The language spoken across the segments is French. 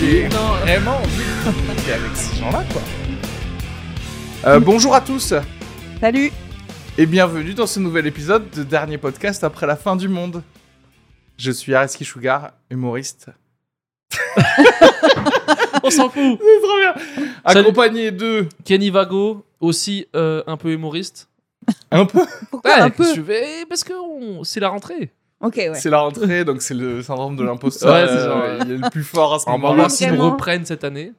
J'ai vraiment avec ces gens-là, quoi. Euh, bonjour à tous Salut et bienvenue dans ce nouvel épisode de dernier podcast après la fin du monde. Je suis Areski Sugar, humoriste. On s'en fout. C'est trop bien. Salut. Accompagné de Kenny Vago, aussi euh, un peu humoriste. un peu. Pourquoi Ouais, un peu? je vais- parce que on- c'est la rentrée. Ouais. C'est la rentrée, donc c'est le syndrome de l'imposteur. Ouais, euh. Il est le plus fort à ce On va moment-là. voir s'ils reprennent cette année.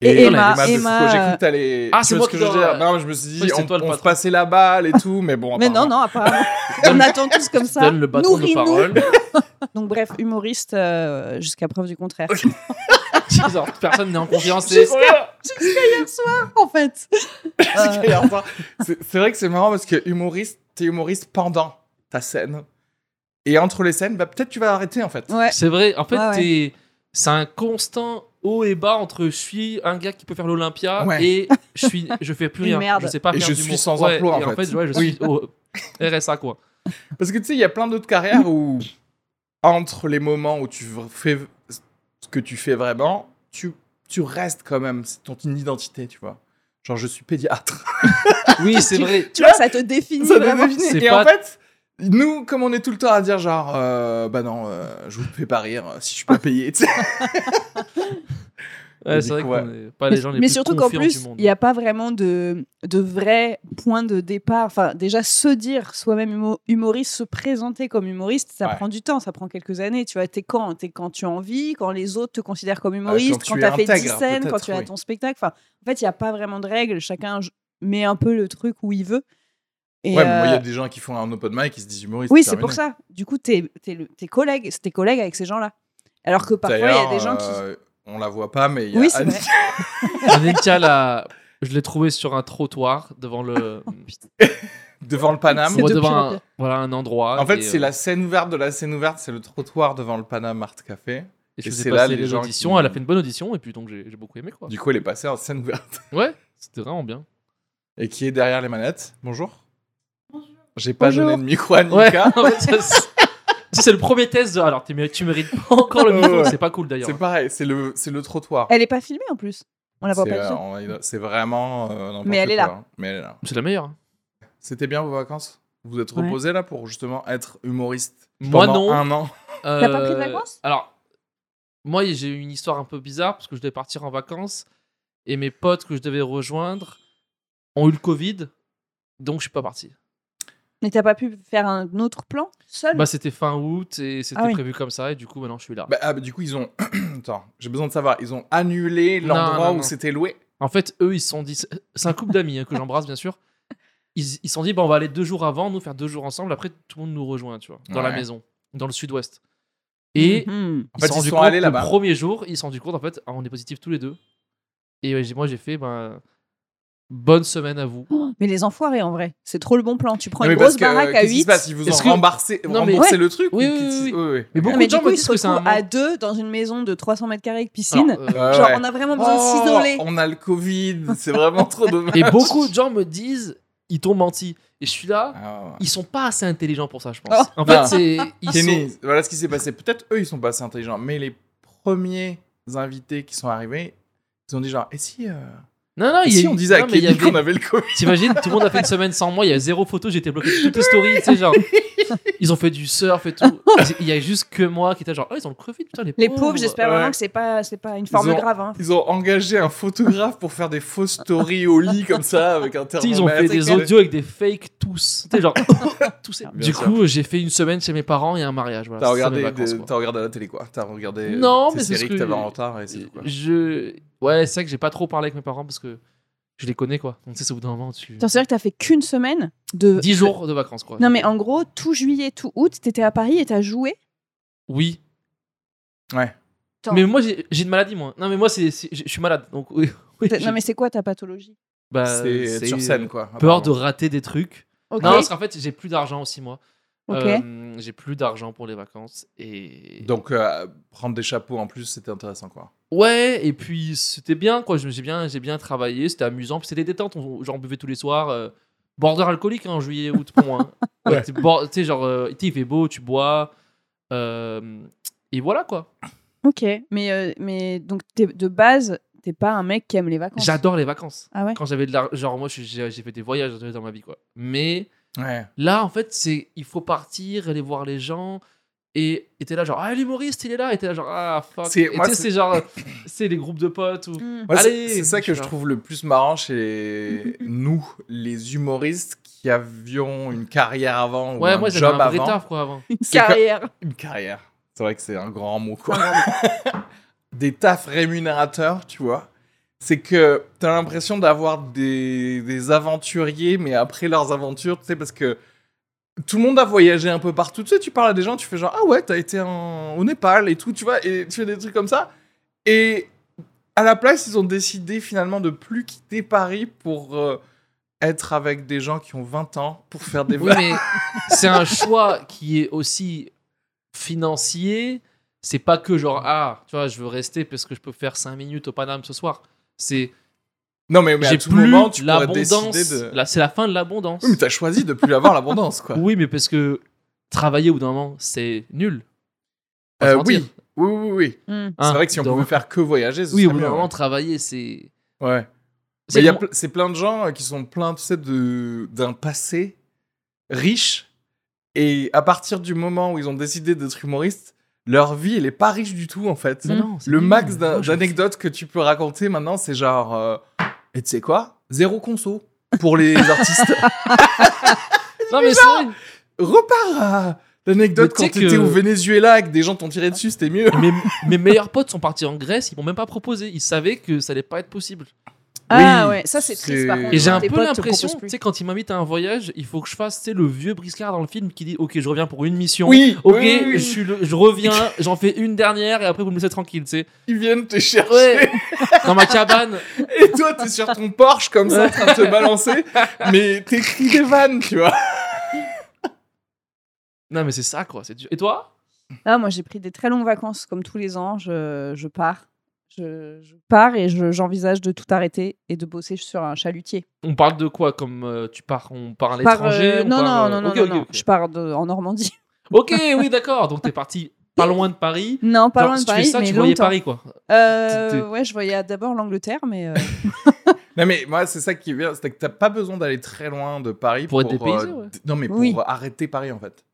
Et Emma, de Emma, j'ai euh, cru que t'allais- Ah, tu c'est vois moi ce que je veux dire. Non, je me suis dit, Oui, c'est on, toi on se passait la balle et tout, mais bon. Mais non, non, apparemment. on attend tous comme ça. Donne le bâton de parole. Donc bref, humoriste euh, jusqu'à preuve du contraire. Genre, Personne n'est en confiance. Et-. Jusqu'à hier soir, en fait. Euh, Hier soir. C'est c'est vrai que c'est marrant parce que humoriste, t'es humoriste pendant ta scène. Et entre les scènes, bah, peut-être tu vas arrêter en fait. ouais. C'est vrai, en fait, Ouais, ouais. t'es- c'est un constant haut et bas entre je suis un gars qui peut faire l'Olympia Ouais. et je suis je fais plus Une rien. merde. Je sais pas Et faire je suis sans Ouais, emploi, en et en fait. fait, ouais, je Oui. suis au RSA quoi. Parce que tu sais, il y a plein d'autres carrières où, entre les moments où tu fais ce que tu fais vraiment, tu, tu restes quand même. C'est ton identité, tu vois. Genre, je suis pédiatre. Oui, c'est vrai. Tu vois, ça te définit Ça te définit. Et pas- en fait, nous, comme on est tout le temps à dire, genre, euh, bah non, euh, je vous fais pas rire euh, si je suis pas payé. Ouais, c'est vrai coup, qu'on ouais. n'est pas les gens les Mais plus surtout qu'en plus, il n'y a pas vraiment de, de vrai point de départ. Enfin, déjà, se dire soi-même humo- humoriste, se présenter comme humoriste, ça Ouais. prend du temps, ça prend quelques années. Tu vois, t'es quand T'es quand tu as envie, quand les autres te considèrent comme humoriste, tu quand tu as fait 10 intègre, scènes, quand tu as ton spectacle. Enfin, en fait, il n'y a pas vraiment de règles. Chacun met un peu le truc où il veut. Et, ouais, mais moi, il y euh, a des gens qui font un open mic qui se disent humoriste. Oui, c'est pour ça. Du coup, t'es es le- tes collègues, c'est tes collègues avec ces gens-là. Alors que parfois, il y a des gens qui. euh, on la voit pas, mais il y a Oui, c'est Anne- là, je l'ai trouvé sur un trottoir devant le. devant le Paname. De devant un, voilà, un endroit. En fait, c'est euh, la scène ouverte de la scène ouverte, c'est le trottoir devant le Paname Art Café. Et et c'est là les les gens auditions. qui- Elle a fait une bonne audition et puis donc j'ai j'ai beaucoup aimé quoi. Du coup, elle est passée en scène ouverte. Ouais, c'était vraiment bien. Et qui est derrière les manettes. Bonjour. J'ai pas Bonjour. donné de micro à Nika. c'est- le premier test de. Alors, tu mérites, tu mérites pas encore le micro, c'est pas cool d'ailleurs. C'est pareil, c'est le, c'est le trottoir. Elle est pas filmée en plus. On la voit pas euh, c'est vraiment. euh, Mais elle est là. hein. Mais elle est là. C'est la meilleure. C'était bien vos vacances? Vous êtes Ouais. reposé là pour justement être humoriste Moi, pendant non. un an? T'as pas pris de Euh, vacances? Alors, moi, j'ai eu une histoire un peu bizarre parce que je devais partir en vacances et mes potes que je devais rejoindre ont eu le Covid, donc je suis pas parti. Mais t'as pas pu faire un autre plan seul? Bah, c'était fin août et c'était Ah oui. prévu comme ça et du coup, maintenant je suis là. bah, ah, bah, Du coup, ils ont. Attends, j'ai besoin de savoir. Ils ont annulé Non, l'endroit non, où non. c'était loué? En fait, eux, ils se sont dit. C'est un couple d'amis hein, que j'embrasse, bien sûr. Ils ils se sont dit, bah, on va aller deux jours avant, nous faire deux jours ensemble. Après, tout le monde nous rejoint, tu vois, dans la Ouais. maison, dans le sud-ouest. Et Mhm. En fait, se ils rendus sont compte allés le là-bas. premier jour, ils se sont rendu compte, en fait, ah, on est positifs tous les deux. Et j'ai- moi, j'ai fait, ben, bonne semaine à vous. Oh, mais les enfoirés en vrai, c'est trop le bon plan. Tu prends Non, une grosse que, euh, baraque à qu'est-ce qui 8. se passe? Ils vous ont que- remboursé, Non, mais- remboursé Ouais. le truc Oui, ou oui, oui, oui. oui, oui. Mais beaucoup mais de gens me disent se que c'est un à deux dans une maison de 300 mètres carrés avec piscine. Alors, euh, Genre, ouais. on a vraiment besoin de Oh, s'isoler. On a le Covid, c'est vraiment trop dommage. Et beaucoup de gens me disent, ils t'ont menti. Et je suis là, Ah, ouais. ils sont pas assez intelligents pour ça, je pense. Oh. En fait, Non. c'est. Sont... voilà ce qui s'est passé. Peut-être eux, ils sont pas assez intelligents, mais les premiers invités qui sont arrivés, ils ont dit genre, et si, euh, Non, non, il si on disait à Kenny avait- qu'on avait le Covid T'imagines, tout le monde a fait une semaine sans moi, il y a zéro photo, été bloqué de toutes les stories, tu sais, genre. Ils ont fait du surf et tout. Il y a juste que moi qui était genre, oh, ils ont le Covid, putain, les pauvres. Les pauvres, j'espère Ouais. vraiment que c'est pas, c'est pas une forme ont- grave. Hein. Ils ont engagé un photographe pour faire des fausses stories au lit comme ça avec un thermomètre. ils ont fait des audios avec des fakes tous. Genre, Du sûr. coup, j'ai fait une semaine chez mes parents et un mariage. Voilà, T'as regardé, vacances, des- la télé quoi T'as regardé Non, mais c'est séries que, que- t'avais en retard et c'est tout quoi. Je. Ouais, c'est vrai que j'ai pas trop parlé avec mes parents parce que je les connais, quoi. Donc, tu sais, au bout d'un moment, tu. C'est vrai que t'as fait qu'une semaine de. 10 jours de vacances, quoi. Non, mais en gros, tout juillet, tout août, t'étais à Paris et t'as joué. Oui. Ouais. Mais moi, j'ai une maladie, moi. Non, mais moi, c'est c'est- je suis malade. Donc, oui. oui, j'ai- Non, mais c'est quoi ta pathologie bah, c'est sur scène quoi. Peur de apparemment. rater des trucs. Ok. Non, parce qu'en fait, j'ai plus d'argent aussi, moi. Euh, j'ai plus d'argent pour les vacances. Et. Donc euh, prendre des chapeaux en plus, c'était intéressant quoi. Ouais, et puis c'était bien, quoi. Je- J'ai bien, j'ai bien travaillé, c'était amusant. Puis c'était détente, on, genre on buvait tous les soirs. euh, border alcoolique hein, en juillet, août pour moi. hein. Ouais. Tu sais, genre, euh, il fait beau, tu bois. euh, et voilà, quoi. Ok, mais, euh, mais donc t'es- de base, t'es pas un mec qui aime les vacances. J'adore les vacances. Ah ouais Quand j'avais de l'argent, genre moi j'ai fait des voyages dans ma vie quoi. Mais Ouais. là en fait c'est il faut partir, aller voir les gens et t'es là genre ah l'humoriste il est là et t'es là genre ah fuck. C'est- Et moi, tu sais c'est- genre c'est les groupes de potes ou c'est- Allez, c'est ça que je trouve le plus marrant chez nous, les humoristes qui avions une carrière avant ou ouais un moi j'avais job un vrai avant. taf quoi avant. Une carrière. Une carrière. C'est vrai que c'est un grand mot, quoi. des tafs rémunérateurs, tu vois. C'est que t'as l'impression d'avoir des, des aventuriers, mais après leurs aventures, tu sais, parce que tout le monde a voyagé un peu partout. Tu sais, tu parles à des gens, tu fais genre, ah ouais, t'as été en- au Népal et tout, tu vois, et tu fais des trucs comme ça. Et à la place, ils ont décidé finalement de plus quitter Paris pour euh, être avec des gens qui ont 20 ans, pour faire des Oui mais c'est un choix qui est aussi financier. C'est pas que genre ah tu vois je veux rester parce que je peux faire 5 minutes au Paname ce soir. C'est Non, mais, mais à j'ai tout plus moment, tu l'abondance. décider de... Là c'est la fin de l'abondance. Oui, mais t'as choisi de plus avoir l'abondance, quoi. Oui, mais parce que travailler au bout d'un moment, c'est nul. On va Euh, se mentir. oui. oui, oui, oui. Hmm. C'est Hein, vrai que si on donc- pouvait faire que voyager, ce Oui, au serait bout d'un mieux, moment, travailler, c'est. ouais. Mais il y a bon. ple- c'est plein de gens euh, qui sont pleins, tu sais, de- d'un passé riche. Et à partir du moment où ils ont décidé d'être humoristes, leur vie, elle est pas riche du tout, en fait. Non, Le max d'anecdotes que tu peux raconter maintenant, c'est genre... euh, Et tu sais quoi? Zéro conso pour les artistes. Non, mais vrai. Repars à l'anecdote quand t'étais que- au Venezuela et que des gens t'ont tiré dessus, c'était mieux. Mes, mes meilleurs potes sont partis en Grèce, ils m'ont même pas proposé. Ils savaient que ça allait pas être possible. Ah Oui, ouais, ça c'est triste par contre. Et j'ai un peu l'impression, tu sais, quand ils m'invitent à un voyage, il faut que je fasse, tu sais, le vieux briscard dans le film qui dit Ok, je reviens pour une mission. Oui, Ok, oui, oui, oui. Je, suis le- je reviens, j'en fais une dernière et après vous me laissez tranquille, tu sais. Ils viennent te chercher. Ouais, dans ma cabane. Et toi, t'es sur ton Porsche comme ça, en train de te balancer, mais t'écris des vannes, tu vois. Non, mais c'est ça, quoi. c'est dur. Et toi? Ah, moi, j'ai pris des très longues vacances, comme tous les ans. Je, je pars. Je, je pars et je- j'envisage de tout arrêter et de bosser sur un chalutier. On parle de quoi Comme euh, tu pars, on part à l'étranger euh, on non, part, non, euh, non, non, non. Je pars de- en Normandie. Ok, oui, d'accord. Donc t'es parti pas loin de Paris. Non, pas Genre, loin de si tu fais Paris, ça, mais tu voyais longtemps. Paris, quoi. Euh, ouais, je voyais d'abord l'Angleterre, mais euh, Non, mais moi, c'est ça qui est bien, c'est que t'as pas besoin d'aller très loin de Paris Pour être dépaysé, euh, ouais. Non, mais pour Oui. arrêter Paris, en fait.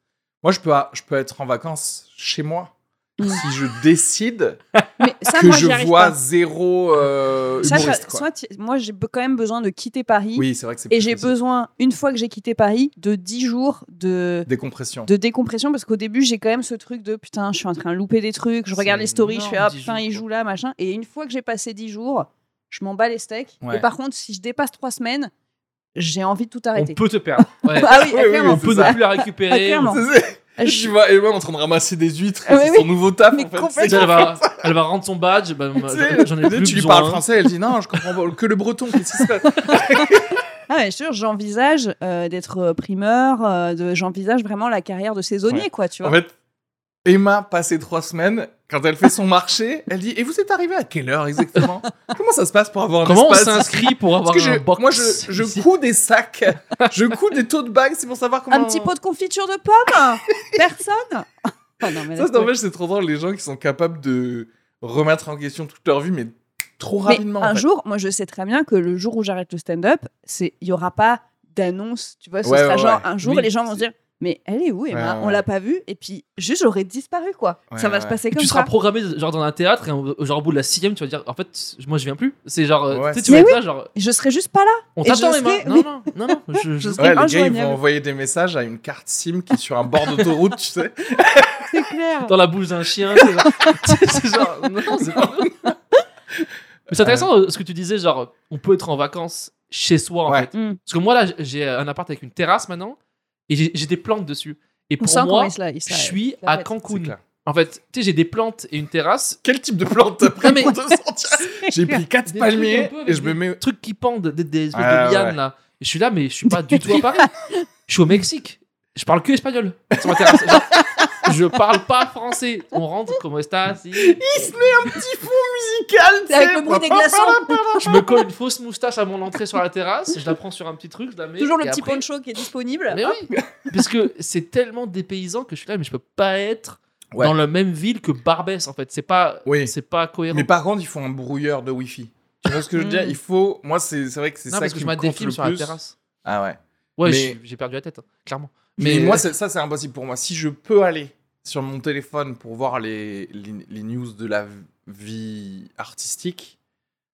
Moi, je peux, je peux être en vacances chez moi. Mm. Si je décide mais ça, que moi, je vois pas. zéro euh, Ça, humoriste, ça- quoi. soit moi, j'ai quand même besoin de quitter Paris. Oui, c'est vrai que c'est Et j'ai besoin, une fois que j'ai quitté Paris, de 10 jours de, Décompression. de décompression parce qu'au début j'ai quand même ce truc de putain je suis en train de louper des trucs je regarde les stories je fais ah 10 putain il joue là machin et une fois que j'ai passé 10 jours je m'en bats les steaks Ouais. et par contre si je dépasse 3 semaines j'ai envie de tout On arrêter peut te perdre. Ouais. ah oui, Oui, oui, clairement on peut ne plus la Ah, récupérer. clairement. Je- vois Emma en train de ramasser des huîtres, Ah, c'est oui, son nouveau taf, mais en fait. complètement. Elle, va, elle va rendre son badge. bah, J'en ai plus tu lui parles français, elle dit non, je comprends pas que le breton, qu'est-ce qui se passe? Ah te jure, j'envisage euh, d'être euh, primeur euh, de j'envisage vraiment la carrière de saisonnier Ouais. quoi tu vois En fait, Emma, passé trois semaines, quand elle fait son marché, elle dit Et vous êtes arrivé à quelle heure exactement? Comment ça se passe pour avoir un Comment on s'inscrit pour avoir Parce que un je, box moi, je, je couds des sacs, je couds des tote bags, c'est pour savoir comment. un petit pot de confiture de pommes personne? Ah non, mais Ça, c'est en fait, c'est trop drôle, les gens qui sont capables de remettre en question toute leur vie, mais trop Mais rapidement. en un fait. jour, moi je sais très bien que le jour où j'arrête le stand-up, c'est il y aura pas d'annonce, tu vois, ce Ouais, sera ouais, genre ouais. un jour Oui, les gens vont se dire mais elle est où Emma Ouais, ouais, On l'a pas vue et puis juste j'aurais disparu quoi. Ouais, ça va ouais, se passer Et comme tu ça. seras programmé genre dans un théâtre et au- genre au bout de la sixième tu vas dire en fait moi je viens plus c'est genre Ouais, tu sais, tu vas être là genre Je serai juste pas là. on t'attend Emma non, oui. non non non je, je- Je serai- Ouais, les gars, ils vont envoyer des messages à une carte SIM qui est sur un bord d'autoroute, tu sais. C'est clair. dans la bouche d'un chien c'est genre, tu non c'est pas vrai. mais c'est intéressant euh, ce que tu disais genre on peut être en vacances chez soi en Ouais. fait Hmm. parce que moi là j'ai un appart avec une terrasse maintenant et j'ai des plantes dessus et pour moi je suis à Cancun en fait tu sais j'ai des plantes et une terrasse Quel type de plante t'as pris pour J'ai pris quatre Des trucs un palmiers peu avec et je me des mets. trucs qui pendent, des, des espèces Ouais, de lianes ouais. là. Et je suis là, mais je suis pas du tout à Paris. Je suis au Mexique. Je parle que espagnol sur ma terrasse. Je parle pas français. On rentre, comment Si? Il se met un petit fond musical, avec le bruit des glaçons. Je me colle une fausse moustache à mon entrée sur la terrasse. Je la prends sur un petit truc, je la mets. Toujours le et petit après- poncho qui est disponible. Mais oui, parce que c'est tellement dépaysant que je suis là, mais je peux pas être Ouais. dans la même ville que Barbès, en fait. C'est pas, Oui. c'est pas cohérent. Mais par contre, il faut un brouilleur de Wi-Fi. Tu vois ce que je veux dire? Mm. Il faut. Moi, c'est vrai que c'est ça parce qui que je me sur la terrasse. Ah ouais. Ouais, Mais- j'ai perdu la tête, hein, clairement. Mais, Mais moi, ça, c'est impossible pour moi. Si je peux aller sur mon téléphone pour voir les, les, les news de la vie artistique,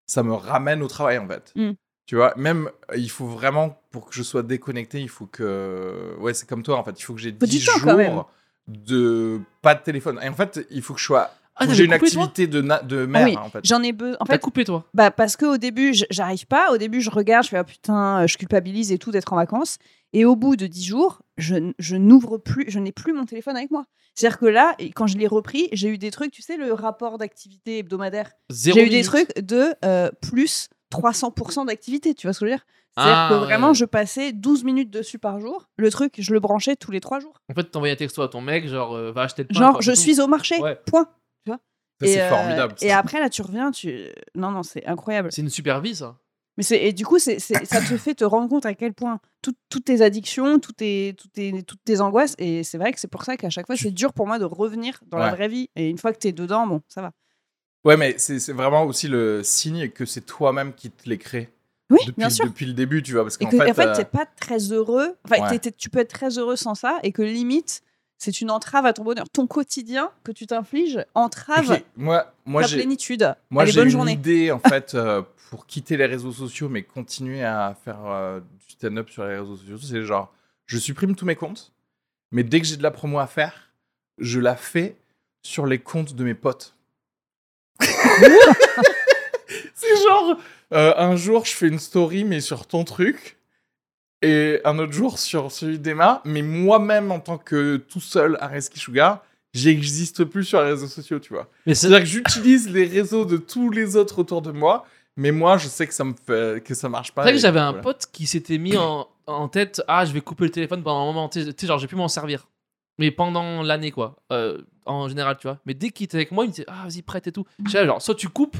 ça me ramène au travail, en fait. Mm. Tu vois, même, euh, il faut vraiment, pour que je sois déconnecté, il faut que... Ouais, c'est comme toi, en fait. Il faut que j'ai Faut du 10 temps, quand même. jours de pas de téléphone. Et en fait, il faut que je sois... Ah, j'ai une activité de, de mère, oui. en fait. J'en ai besoin. En T'as fait, coupé, toi? Bah parce qu'au début, j'arrive pas. Au début, je regarde, je fais ah, putain, euh, je culpabilise et tout d'être en vacances. Et au bout de 10 jours, je, je n'ouvre plus, je n'ai plus mon téléphone avec moi. C'est-à-dire que là, quand je l'ai repris, j'ai eu des trucs, tu sais, le rapport d'activité hebdomadaire. Zéro J'ai eu des trucs de euh, plus 300% d'activité, tu vois ce que je veux dire? C'est-à-dire Ah, que vraiment, ouais. je passais 12 minutes dessus par jour. Le truc, je le branchais tous les 3 jours. En fait, t'envoyais un texto à ton mec, genre, euh, va acheter le pain. Genre, je tout. suis au marché, Ouais. point. Ça, c'est Et, euh, formidable. Et après, là, tu reviens, tu... Non, non, c'est incroyable. C'est une super vie, ça. Mais c'est et du coup, c'est, c'est- ça te fait te rendre compte à quel point tout- toutes tes addictions, toutes tes, toutes, tes, toutes tes angoisses, et c'est vrai que c'est pour ça qu'à chaque fois, Tu- c'est dur pour moi de revenir dans la vraie vie. Et une fois que t'es dedans, bon, ça va. Ouais, mais c'est c'est vraiment aussi le signe que c'est toi-même qui te les crée. Oui, depuis, bien sûr. depuis le début, tu vois. Parce Et qu'en que, fait, en fait, euh, t'es pas très heureux. Enfin, Ouais. tu peux être très heureux sans ça, et que limite, c'est une entrave à ton bonheur. Ton quotidien que tu t'infliges entrave ok, moi, moi ta plénitude. moi, j'ai une journée. idée, en fait, euh, pour quitter les réseaux sociaux, mais continuer à faire euh, du stand-up sur les réseaux sociaux. C'est genre, je supprime tous mes comptes, mais dès que j'ai de la promo à faire, je la fais sur les comptes de mes potes. c'est genre, euh, un jour, je fais une story, mais sur ton truc. Et un autre jour sur celui d'Emma, mais moi-même en tant que tout seul Areski Sugar, j'existe plus sur les réseaux sociaux, tu vois. Mais c'est C'est-à-dire que j'utilise les réseaux de tous les autres autour de moi, mais moi, je sais que ça me fait que ça marche pas. C'est vrai que j'avais un pote qui s'était mis en, en tête Ah, je vais couper le téléphone pendant un moment. Tu sais, genre, j'ai pu m'en servir. Mais pendant l'année, quoi. Euh, en général, tu vois. Mais dès qu'il était avec moi, il me disait Ah, vas-y, prête et tout. Je sais, genre, soit tu coupes,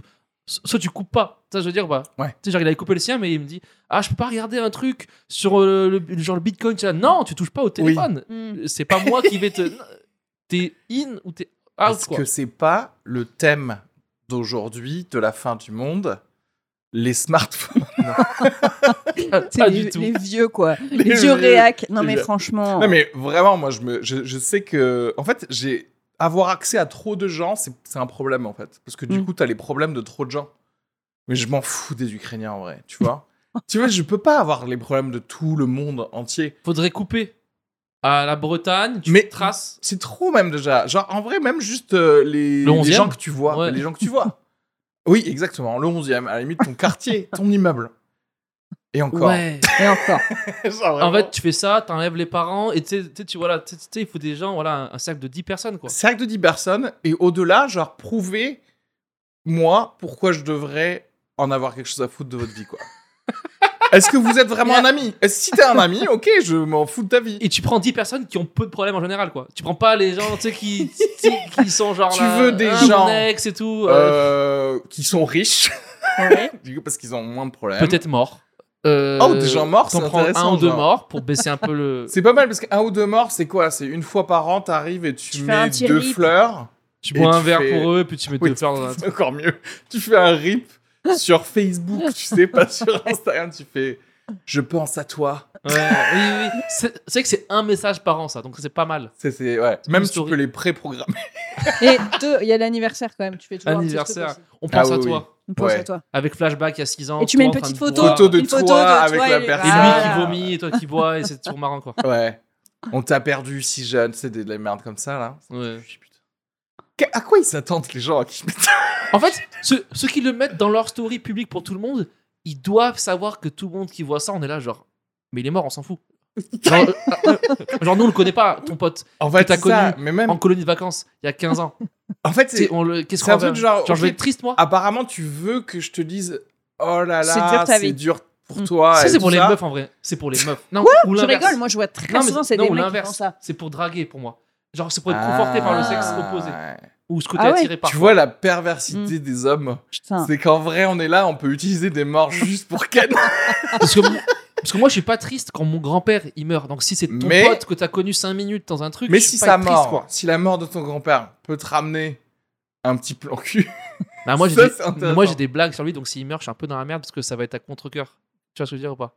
soit tu coupes pas. Ça, je veux dire, bah. Ouais. Tu sais, genre, il avait coupé le sien, mais il me dit Ah, je peux pas regarder un truc sur euh, le, genre le bitcoin. Tu non, tu touches pas au téléphone. Hmm. C'est pas moi qui vais te. T'es in ou t'es out, Est-ce quoi. que c'est pas le thème d'aujourd'hui, de la fin du monde Les smartphones. Pas, C'est pas les, du tout. les vieux, quoi. Les, Les vieux réacs. Non, mais vieux. franchement. Non, mais vraiment, moi, je, me, je, je sais que. En fait, j'ai. Avoir accès à trop de gens, c'est un problème, en fait. Parce que du Mm. coup, t'as les problèmes de trop de gens. Mais je m'en fous des Ukrainiens, en vrai, tu vois. tu vois, je peux pas avoir les problèmes de tout le monde entier. Faudrait couper. À la Bretagne, tu Mais- traces. C'est trop même déjà. Genre en vrai même juste euh, les, Le les 11e? gens que tu vois, Ouais. les gens que tu vois. oui, exactement, le 11e, à la limite ton quartier, ton immeuble. Et encore. Ouais. Et encore. Genre, En fait, tu fais ça, t'enlèves les parents, et tu sais, tu il faut des gens, voilà, un, un cercle de 10 personnes, quoi. cercle de 10 personnes et au-delà, genre prouver moi pourquoi je devrais en avoir quelque chose à foutre de votre vie quoi. Est-ce que vous êtes vraiment un ami? Si t'es un ami, ok, je m'en fous de ta vie. Et tu prends 10 personnes qui ont peu de problèmes en général, quoi. Tu prends pas les gens, tu sais, qui, sont genre Tu là, veux des ah, gens, ex et tout, euh, Euh, qui sont riches, Ouais. du coup parce qu'ils ont moins de problèmes. peut-être morts. Euh, Oh, des gens morts, c'est prends un intéressant, ou deux genre. morts pour baisser un peu le. C'est pas mal parce qu'un ou deux morts, c'est quoi? C'est une fois par an, t'arrives et tu, Tu fais un mets petit deux rip. fleurs. Tu Et bois un verre fais- pour eux, puis tu mets Oui, deux fleurs dans un c'est encore mieux. Tu fais un rip sur Facebook, tu sais, pas sur Instagram. Tu fais Je pense à toi. Ouais, oui, oui. C'est c'est vrai que c'est un message par an, ça, donc c'est pas mal. C'est, c'est- ouais. Même une tu peux les pré-programmer. Et deux, il y a l'anniversaire quand même. Tu fais toujours un petit truc Anniversaire. aussi. On pense Ah à oui, toi. On pense Ouais. à toi. Avec flashback il y a 6 ans. Et tu mets une petite photo. de Une toi photo de avec toi la personne. Et lui qui vomit et toi qui bois, et c'est toujours marrant, quoi. Ouais. On t'a perdu si jeune, c'est de la merde comme ça, là. Ouais. À quoi ils s'attendent, les gens qui En fait, ceux, ceux qui le mettent dans leur story publique pour tout le monde, ils doivent savoir que tout le monde qui voit ça, on est là, genre, mais il est mort, on s'en fout. Genre, euh, genre, nous, on le connaît pas, ton pote, En fait, t'as connu Mais même. en colonie de vacances, il y a 15 ans. En fait, c'est. on le- Qu'est-ce qu'on un va truc genre, Genre, je vais être triste, moi Apparemment, tu veux que je te dise Oh là là, c'est dur pour Mm. toi. Ça, et c'est pour les ça. meufs, en vrai. C'est pour les meufs. Non, ou Tu rigoles, moi je vois très Non, mais- souvent, c'est non, des mecs qui font l'inverse. ça. C'est pour draguer, pour moi. Genre, c'est pour être conforté par le sexe Ah, opposé. Ou ce côté Ah ouais. attiré par Tu vois la perversité Mm. des hommes. C'est qu'en vrai, on est là, on peut utiliser des morts juste pour Ken. Parce que Parce que moi, je suis pas triste quand mon grand-père il meurt. Donc si c'est ton Mais- pote que t'as connu 5 minutes dans un truc, Mais je suis si pas sa triste, mort, quoi. si la mort de ton grand-père peut te ramener un petit plan cul, Bah, moi, j'ai des... moi, j'ai des blagues sur lui, donc s'il meurt, je suis un peu dans la merde parce que ça va être à contre-coeur. Tu vois ce que je veux dire ou pas?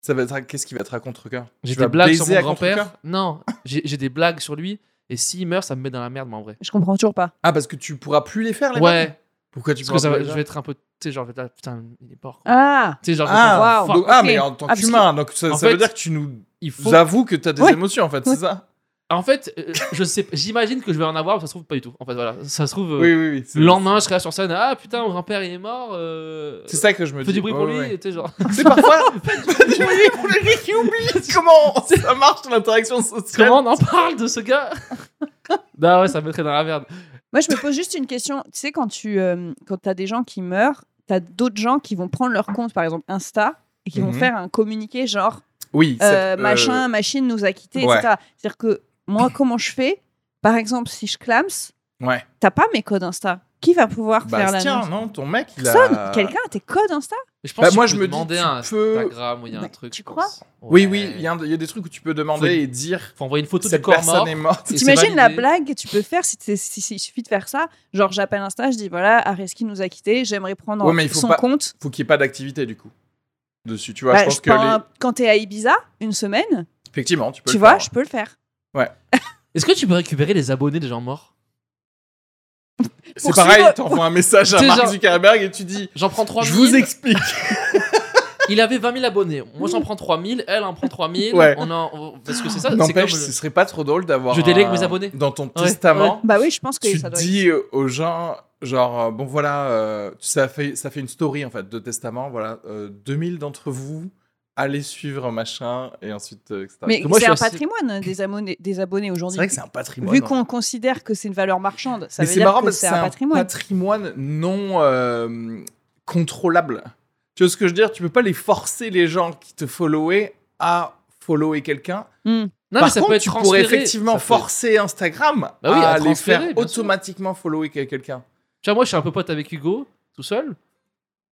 Ça va être à- qu'est-ce qui va être à contre-cœur J'ai des blagues sur mon grand-père. Non, j'ai j'ai des blagues sur lui. Et s'il meurt, ça me met dans la merde, moi, en vrai. Je comprends toujours pas. Ah parce que tu pourras plus les faire les Ouais, Pourquoi tu parce pourras que ça va- plus les je vais être un peu. Tu sais, genre, putain, il est mort. quoi. Ah Tu sais, genre, Ah, ah mais en tant Ah, qu'humain, donc ça, veut dire que tu nous il faut. avoues que tu as des Ouais. émotions en fait, Ouais. c'est ça? En fait, euh, je sais, j'imagine que je vais en avoir, mais ça se trouve pas du tout. En fait, voilà, ça se trouve. euh, Oui, oui, oui. Le lendemain, je serai là sur scène. Ah putain, mon grand-père il est mort. euh, C'est ça que je me Fais dis. du bruit pour lui. ouais. et tu sais, genre. C'est parfois fais du bruit pour les gens qui oublient comment ça marche l'interaction sociale. Comment on en parle de ce gars? Bah ouais, ça me mettrait dans la merde. Moi, je me pose juste une question. Tu sais, quand tu euh, quand as des gens qui meurent, tu as d'autres gens qui vont prendre leur compte, par exemple Insta, et qui vont Mhm. faire un communiqué genre Oui, euh, euh, machin, machine nous a quittés, ouais. etc. C'est-à-dire que moi, comment je fais? Par exemple, si je clams, Ouais. t'as pas mes codes Insta. Qui va pouvoir faire Bah tiens, non, ton mec, il Personne. a. Quelqu'un a tes codes Insta je pense Bah, que moi, tu je peux me dis, demander tu un peux- Instagram où il y a un Bah, truc. tu crois. Oui, Ouais. oui, il y, a y des trucs où tu peux demander Faut- et dire Faut envoyer une photo du cette corps personne mort. est morte. T'imagines la blague que tu peux faire si, t'es- si- si- il suffit de faire ça? Genre, j'appelle Insta, je dis voilà, Areski nous a quittés, j'aimerais prendre Ouais, mais il faut son pas- compte. Faut qu'il n'y ait pas d'activité du coup dessus. Tu vois, Bah, je pense je que prends les- un- Quand t'es à Ibiza, une semaine, effectivement, tu peux. tu le vois, faire. je peux le faire. Est-ce que tu peux récupérer les abonnés des gens morts? C'est pareil, t'envoies un message à Mark genre- Zuckerberg et tu dis J'en prends 3000. Je vous explique. Il avait 20 000 abonnés. Moi, j'en prends 3000. Elle en prend 3000. Ouais. On en... on- Parce que c'est ça. N'empêche, comme ce serait pas trop drôle d'avoir. Je délègue un- mes abonnés. Dans ton Ouais, testament, Bah oui, je pense que tu ça doit dis euh, aux gens, genre, euh, bon voilà, euh, ça, fait, ça fait une story en fait de testament, voilà, euh, 2000 d'entre vous, allez suivre machin, et ensuite, euh, etc. Mais c'est un patrimoine des abonnés, des abonnés c'est aujourd'hui. vrai que c'est un patrimoine. Vu hein. qu'on considère que c'est une valeur marchande, ça Mais veut c'est dire marrant que parce que c'est c'est un un patrimoine. patrimoine non euh, contrôlable. Tu vois ce que je veux dire? Tu peux pas les forcer les gens qui te followaient à follower quelqu'un. Hmm. Non, mais Par ça contre, peut être tu pourrais effectivement Ça peut- forcer Instagram Bah oui, à à les faire automatiquement follower quelqu'un. Tu vois, moi, je suis un peu pote avec Hugo, tout seul.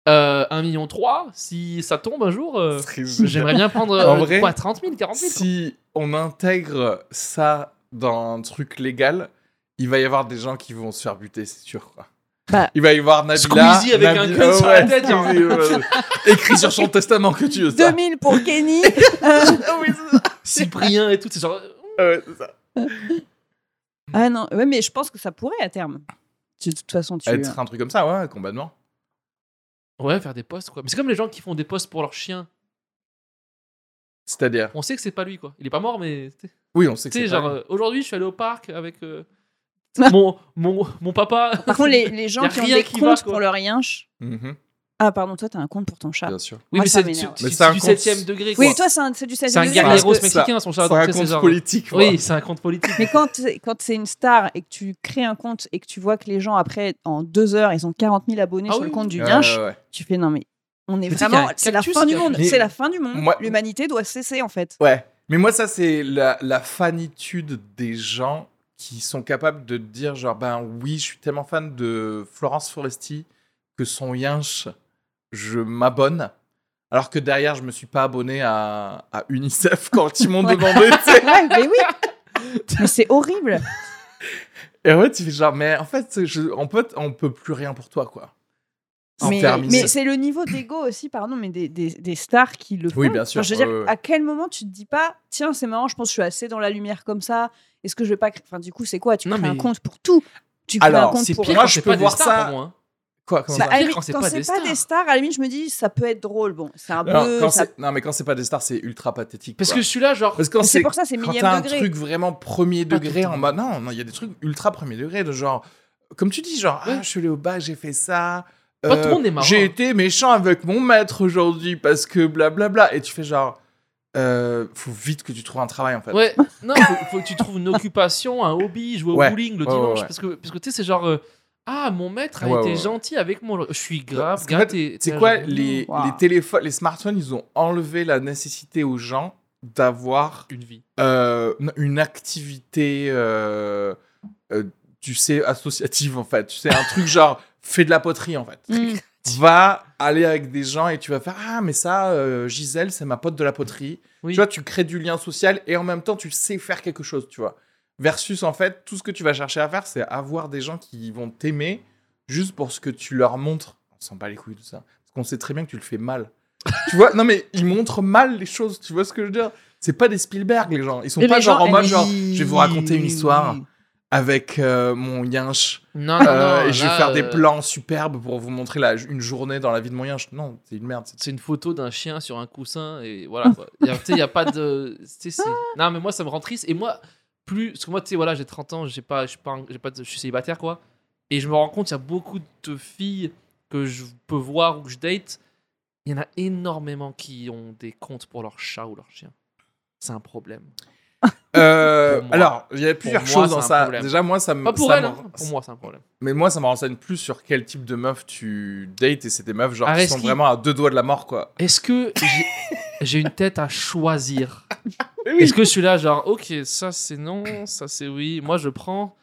Euh, 1 million 3, si ça tombe un jour, euh, j'aimerais bien prendre En euh, vrai, quoi, 30 000, 40 000. quoi. Si on intègre ça dans un truc légal, il va y avoir des gens qui vont se faire buter, c'est sûr. Quoi. Bah, il va y avoir Nabila. Squeezie avec un Nabi- gun Ah sur la tête. Écrit sur son testament que tu veux ça. 2000 pour Kenny. Ah oui, ça. Cyprien et tout, c'est genre. Ah ouais, c'est ça. ah non, ouais, mais je pense que ça pourrait à terme. De toute façon, tu. Être un truc comme ça, ouais, complètement. Ouais, faire des posts, quoi. Mais c'est comme les gens qui font des posts pour leur chien. C'est-à-dire. On sait que c'est pas lui, quoi. Il est pas mort, mais. Oui, on sait que c'est genre, euh, aujourd'hui, je suis allé au parc avec euh, mon, mon, mon papa. Par contre, les, les gens qui ont rien des qui comptes pour leur yinche. Mhm, Ah, pardon, toi, t'as un compte pour ton chat. bien sûr. Oui, Moi, mais c'est Mais un du compte- 7ème degré, quoi. Oui, toi, c'est un- c'est du 16 c'est un degré, guerriero parce que- mexicain, son chat. C'est donc, un tu sais, compte genre- politique. quoi. Oui, c'est un compte politique. Mais quand c'est- quand c'est une star et que tu crées un compte et que tu vois que les gens, après, en deux heures, ils ont 40 000 abonnés Ah sur oui, le compte du Ouais, Yinche, ouais, ouais. tu fais non, mais on est Mais tu sais qu'il y a vraiment. un C'est la cactus fin du a monde. C'est la fin du monde. Moi- L'humanité doit cesser, en fait. Ouais. Mais moi, ça, c'est la, la fanitude des gens qui sont capables de te dire, genre, ben oui, je suis tellement fan de Florence Foresti que son yinche, je m'abonne. Alors que derrière, je me suis pas abonné à, à UNICEF quand ils m'ont demandé. Ouais, mais oui. mais c'est horrible. Et ouais, tu fais genre, mais en fait, je- on, peut, on peut plus rien pour toi, quoi. C'est Mais, mais c'est le niveau d'ego aussi, pardon, mais des, des, des stars qui le font. Oui, bien sûr, Enfin, je veux dire, ouais, ouais, ouais. à quel moment tu te dis pas, tiens, c'est marrant, je pense que je suis assez dans la lumière comme ça. Est-ce que je vais pas. créer- Enfin, du coup, c'est quoi? Tu Non, crées un compte pour tout. Tu crées Alors, un compte C'est pour. pire Moi, je peux voir ça- pour moi. hein. Quoi comment Bah, ça quand c'est quand pas c'est des pas stars. des stars, à la limite, je me dis, ça peut être drôle. Bon, c'est un non, peu. quand ça- c'est- non, mais quand c'est pas des stars, c'est ultra pathétique. Parce quoi. que celui-là, genre. Parce que quand C'est c'est pour ça, c'est quand millième t'as un degré. truc vraiment premier degré en mode non, non, il y a des trucs ultra premier degré de genre comme tu dis genre Ouais. ah je suis allé au bac, j'ai fait ça. Pas euh, tout le monde est marrant. J'ai été méchant avec mon maître aujourd'hui parce que blablabla et tu fais genre euh, faut vite que tu trouves un travail en fait. Ouais, non, faut, faut que tu trouves une occupation, un hobby, jouer au Ouais. bowling le ouais, dimanche. ouais. Parce que, parce que tu sais, c'est genre. euh, ah, mon maître a Ouais, été ouais, gentil avec moi. Je suis grave. C'est quoi les, téléphones, les smartphones, ils ont enlevé la nécessité aux gens d'avoir Une vie. euh, une activité, euh, euh, tu sais, associative en fait. Tu sais, un truc genre fais de la poterie en fait. Mm. va aller avec des gens et tu vas faire Ah, mais ça, euh, Gisèle, c'est ma pote de la poterie. Oui. Tu vois, tu crées du lien social et en même temps, tu sais faire quelque chose, tu vois. Versus, en fait, tout ce que tu vas chercher à faire, c'est avoir des gens qui vont t'aimer juste pour ce que tu leur montres. On s'en bat les couilles de ça. Parce qu'on sait très bien que tu le fais mal. tu vois, non, mais ils montrent mal les choses, tu vois ce que je veux dire? C'est pas des Spielberg, les gens. Ils sont Et pas genre gens en mode genre, je vais vous raconter une histoire avec euh, mon yinche Non, non, non. euh, et je vais là, faire des euh, plans superbes pour vous montrer la, une journée dans la vie de mon yinche. Non, c'est une merde. c'est- une photo d'un chien sur un coussin et voilà. Il a- n'y a pas de. Non, mais moi, ça me rend triste. Et moi, plus. Parce que moi, tu sais, voilà, j'ai 30 ans, j'ai pas, je suis pas, j'ai pas, je suis célibataire, quoi. Et je me rends compte, il y a beaucoup de filles que je peux voir ou que je date. Il y en a énormément qui ont des comptes pour leur chat ou leur chien. C'est un problème. Euh, alors, il y a plusieurs choses dans ça. problème. Déjà, moi, ça me. Pas pour elle, hein. pour moi, c'est un problème. Mais moi, ça me renseigne plus sur quel type de meuf tu dates et c'est des meufs genre qui sont vraiment à deux doigts de la mort, quoi. Est-ce que j'ai- une tête à choisir? Oui. Est-ce que je suis là, genre, ok, ça c'est non, ça c'est oui. Moi, je prends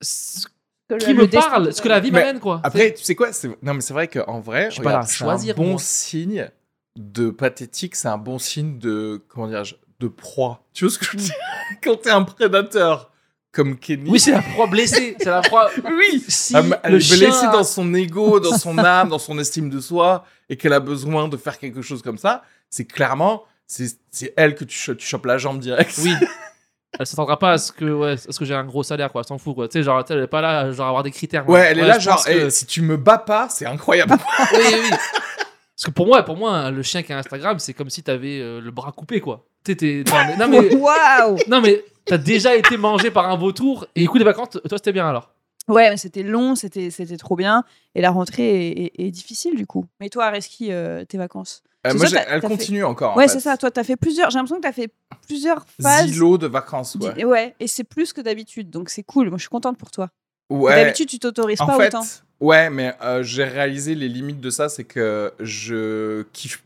ce Que qui me parle, ce que la vie m'amène, quoi. Après, tu sais quoi c'est- Non, mais c'est vrai qu'en vrai, Je suis pas là regarde, choisir, un bon moi. signe de pathétique, c'est un bon signe de. Comment dirais-je De proie. Tu vois ce que je veux dire? Quand t'es un prédateur comme Kenny. Oui, c'est la proie blessée. C'est la proie. Oui Si Elle elle le est blessée a- dans son ego, dans son âme, dans son estime de soi, et qu'elle a besoin de faire quelque chose comme ça, c'est clairement, c'est elle que tu, cho- tu chopes la jambe direct. Oui. Elle s'attendra pas à ce que, ouais, à ce que j'ai un gros salaire, quoi. Elle s'en fout, quoi. Tu sais, genre, elle est pas là, genre, avoir des critères. Ouais, elle est là, genre, que- eh, si tu me bats pas, c'est incroyable. oui, oui. Parce que pour moi, pour moi, le chien qui a Instagram, c'est comme si t'avais euh, le bras coupé, quoi. Tu sais, t'es- non, mais, non, mais, Waouh non, mais t'as déjà été mangé par un vautour et écoute, les vacances, toi, c'était bien alors. Ouais, mais c'était long, c'était c'était trop bien. Et la rentrée est, est- est difficile du coup. Mais toi, Areski, euh, tes vacances? Euh, moi, ça, elle fait- continue encore. en Ouais, c'est ça. Toi, t'as fait plusieurs. J'ai l'impression que t'as fait plusieurs phases. Zilo de vacances, ouais. Ouais, et c'est plus que d'habitude. Donc c'est cool. Moi, je suis contente pour toi. Ouais. D'habitude, tu t'autorises pas fait, autant. ouais, mais euh, j'ai réalisé les limites de ça, c'est que je kiffe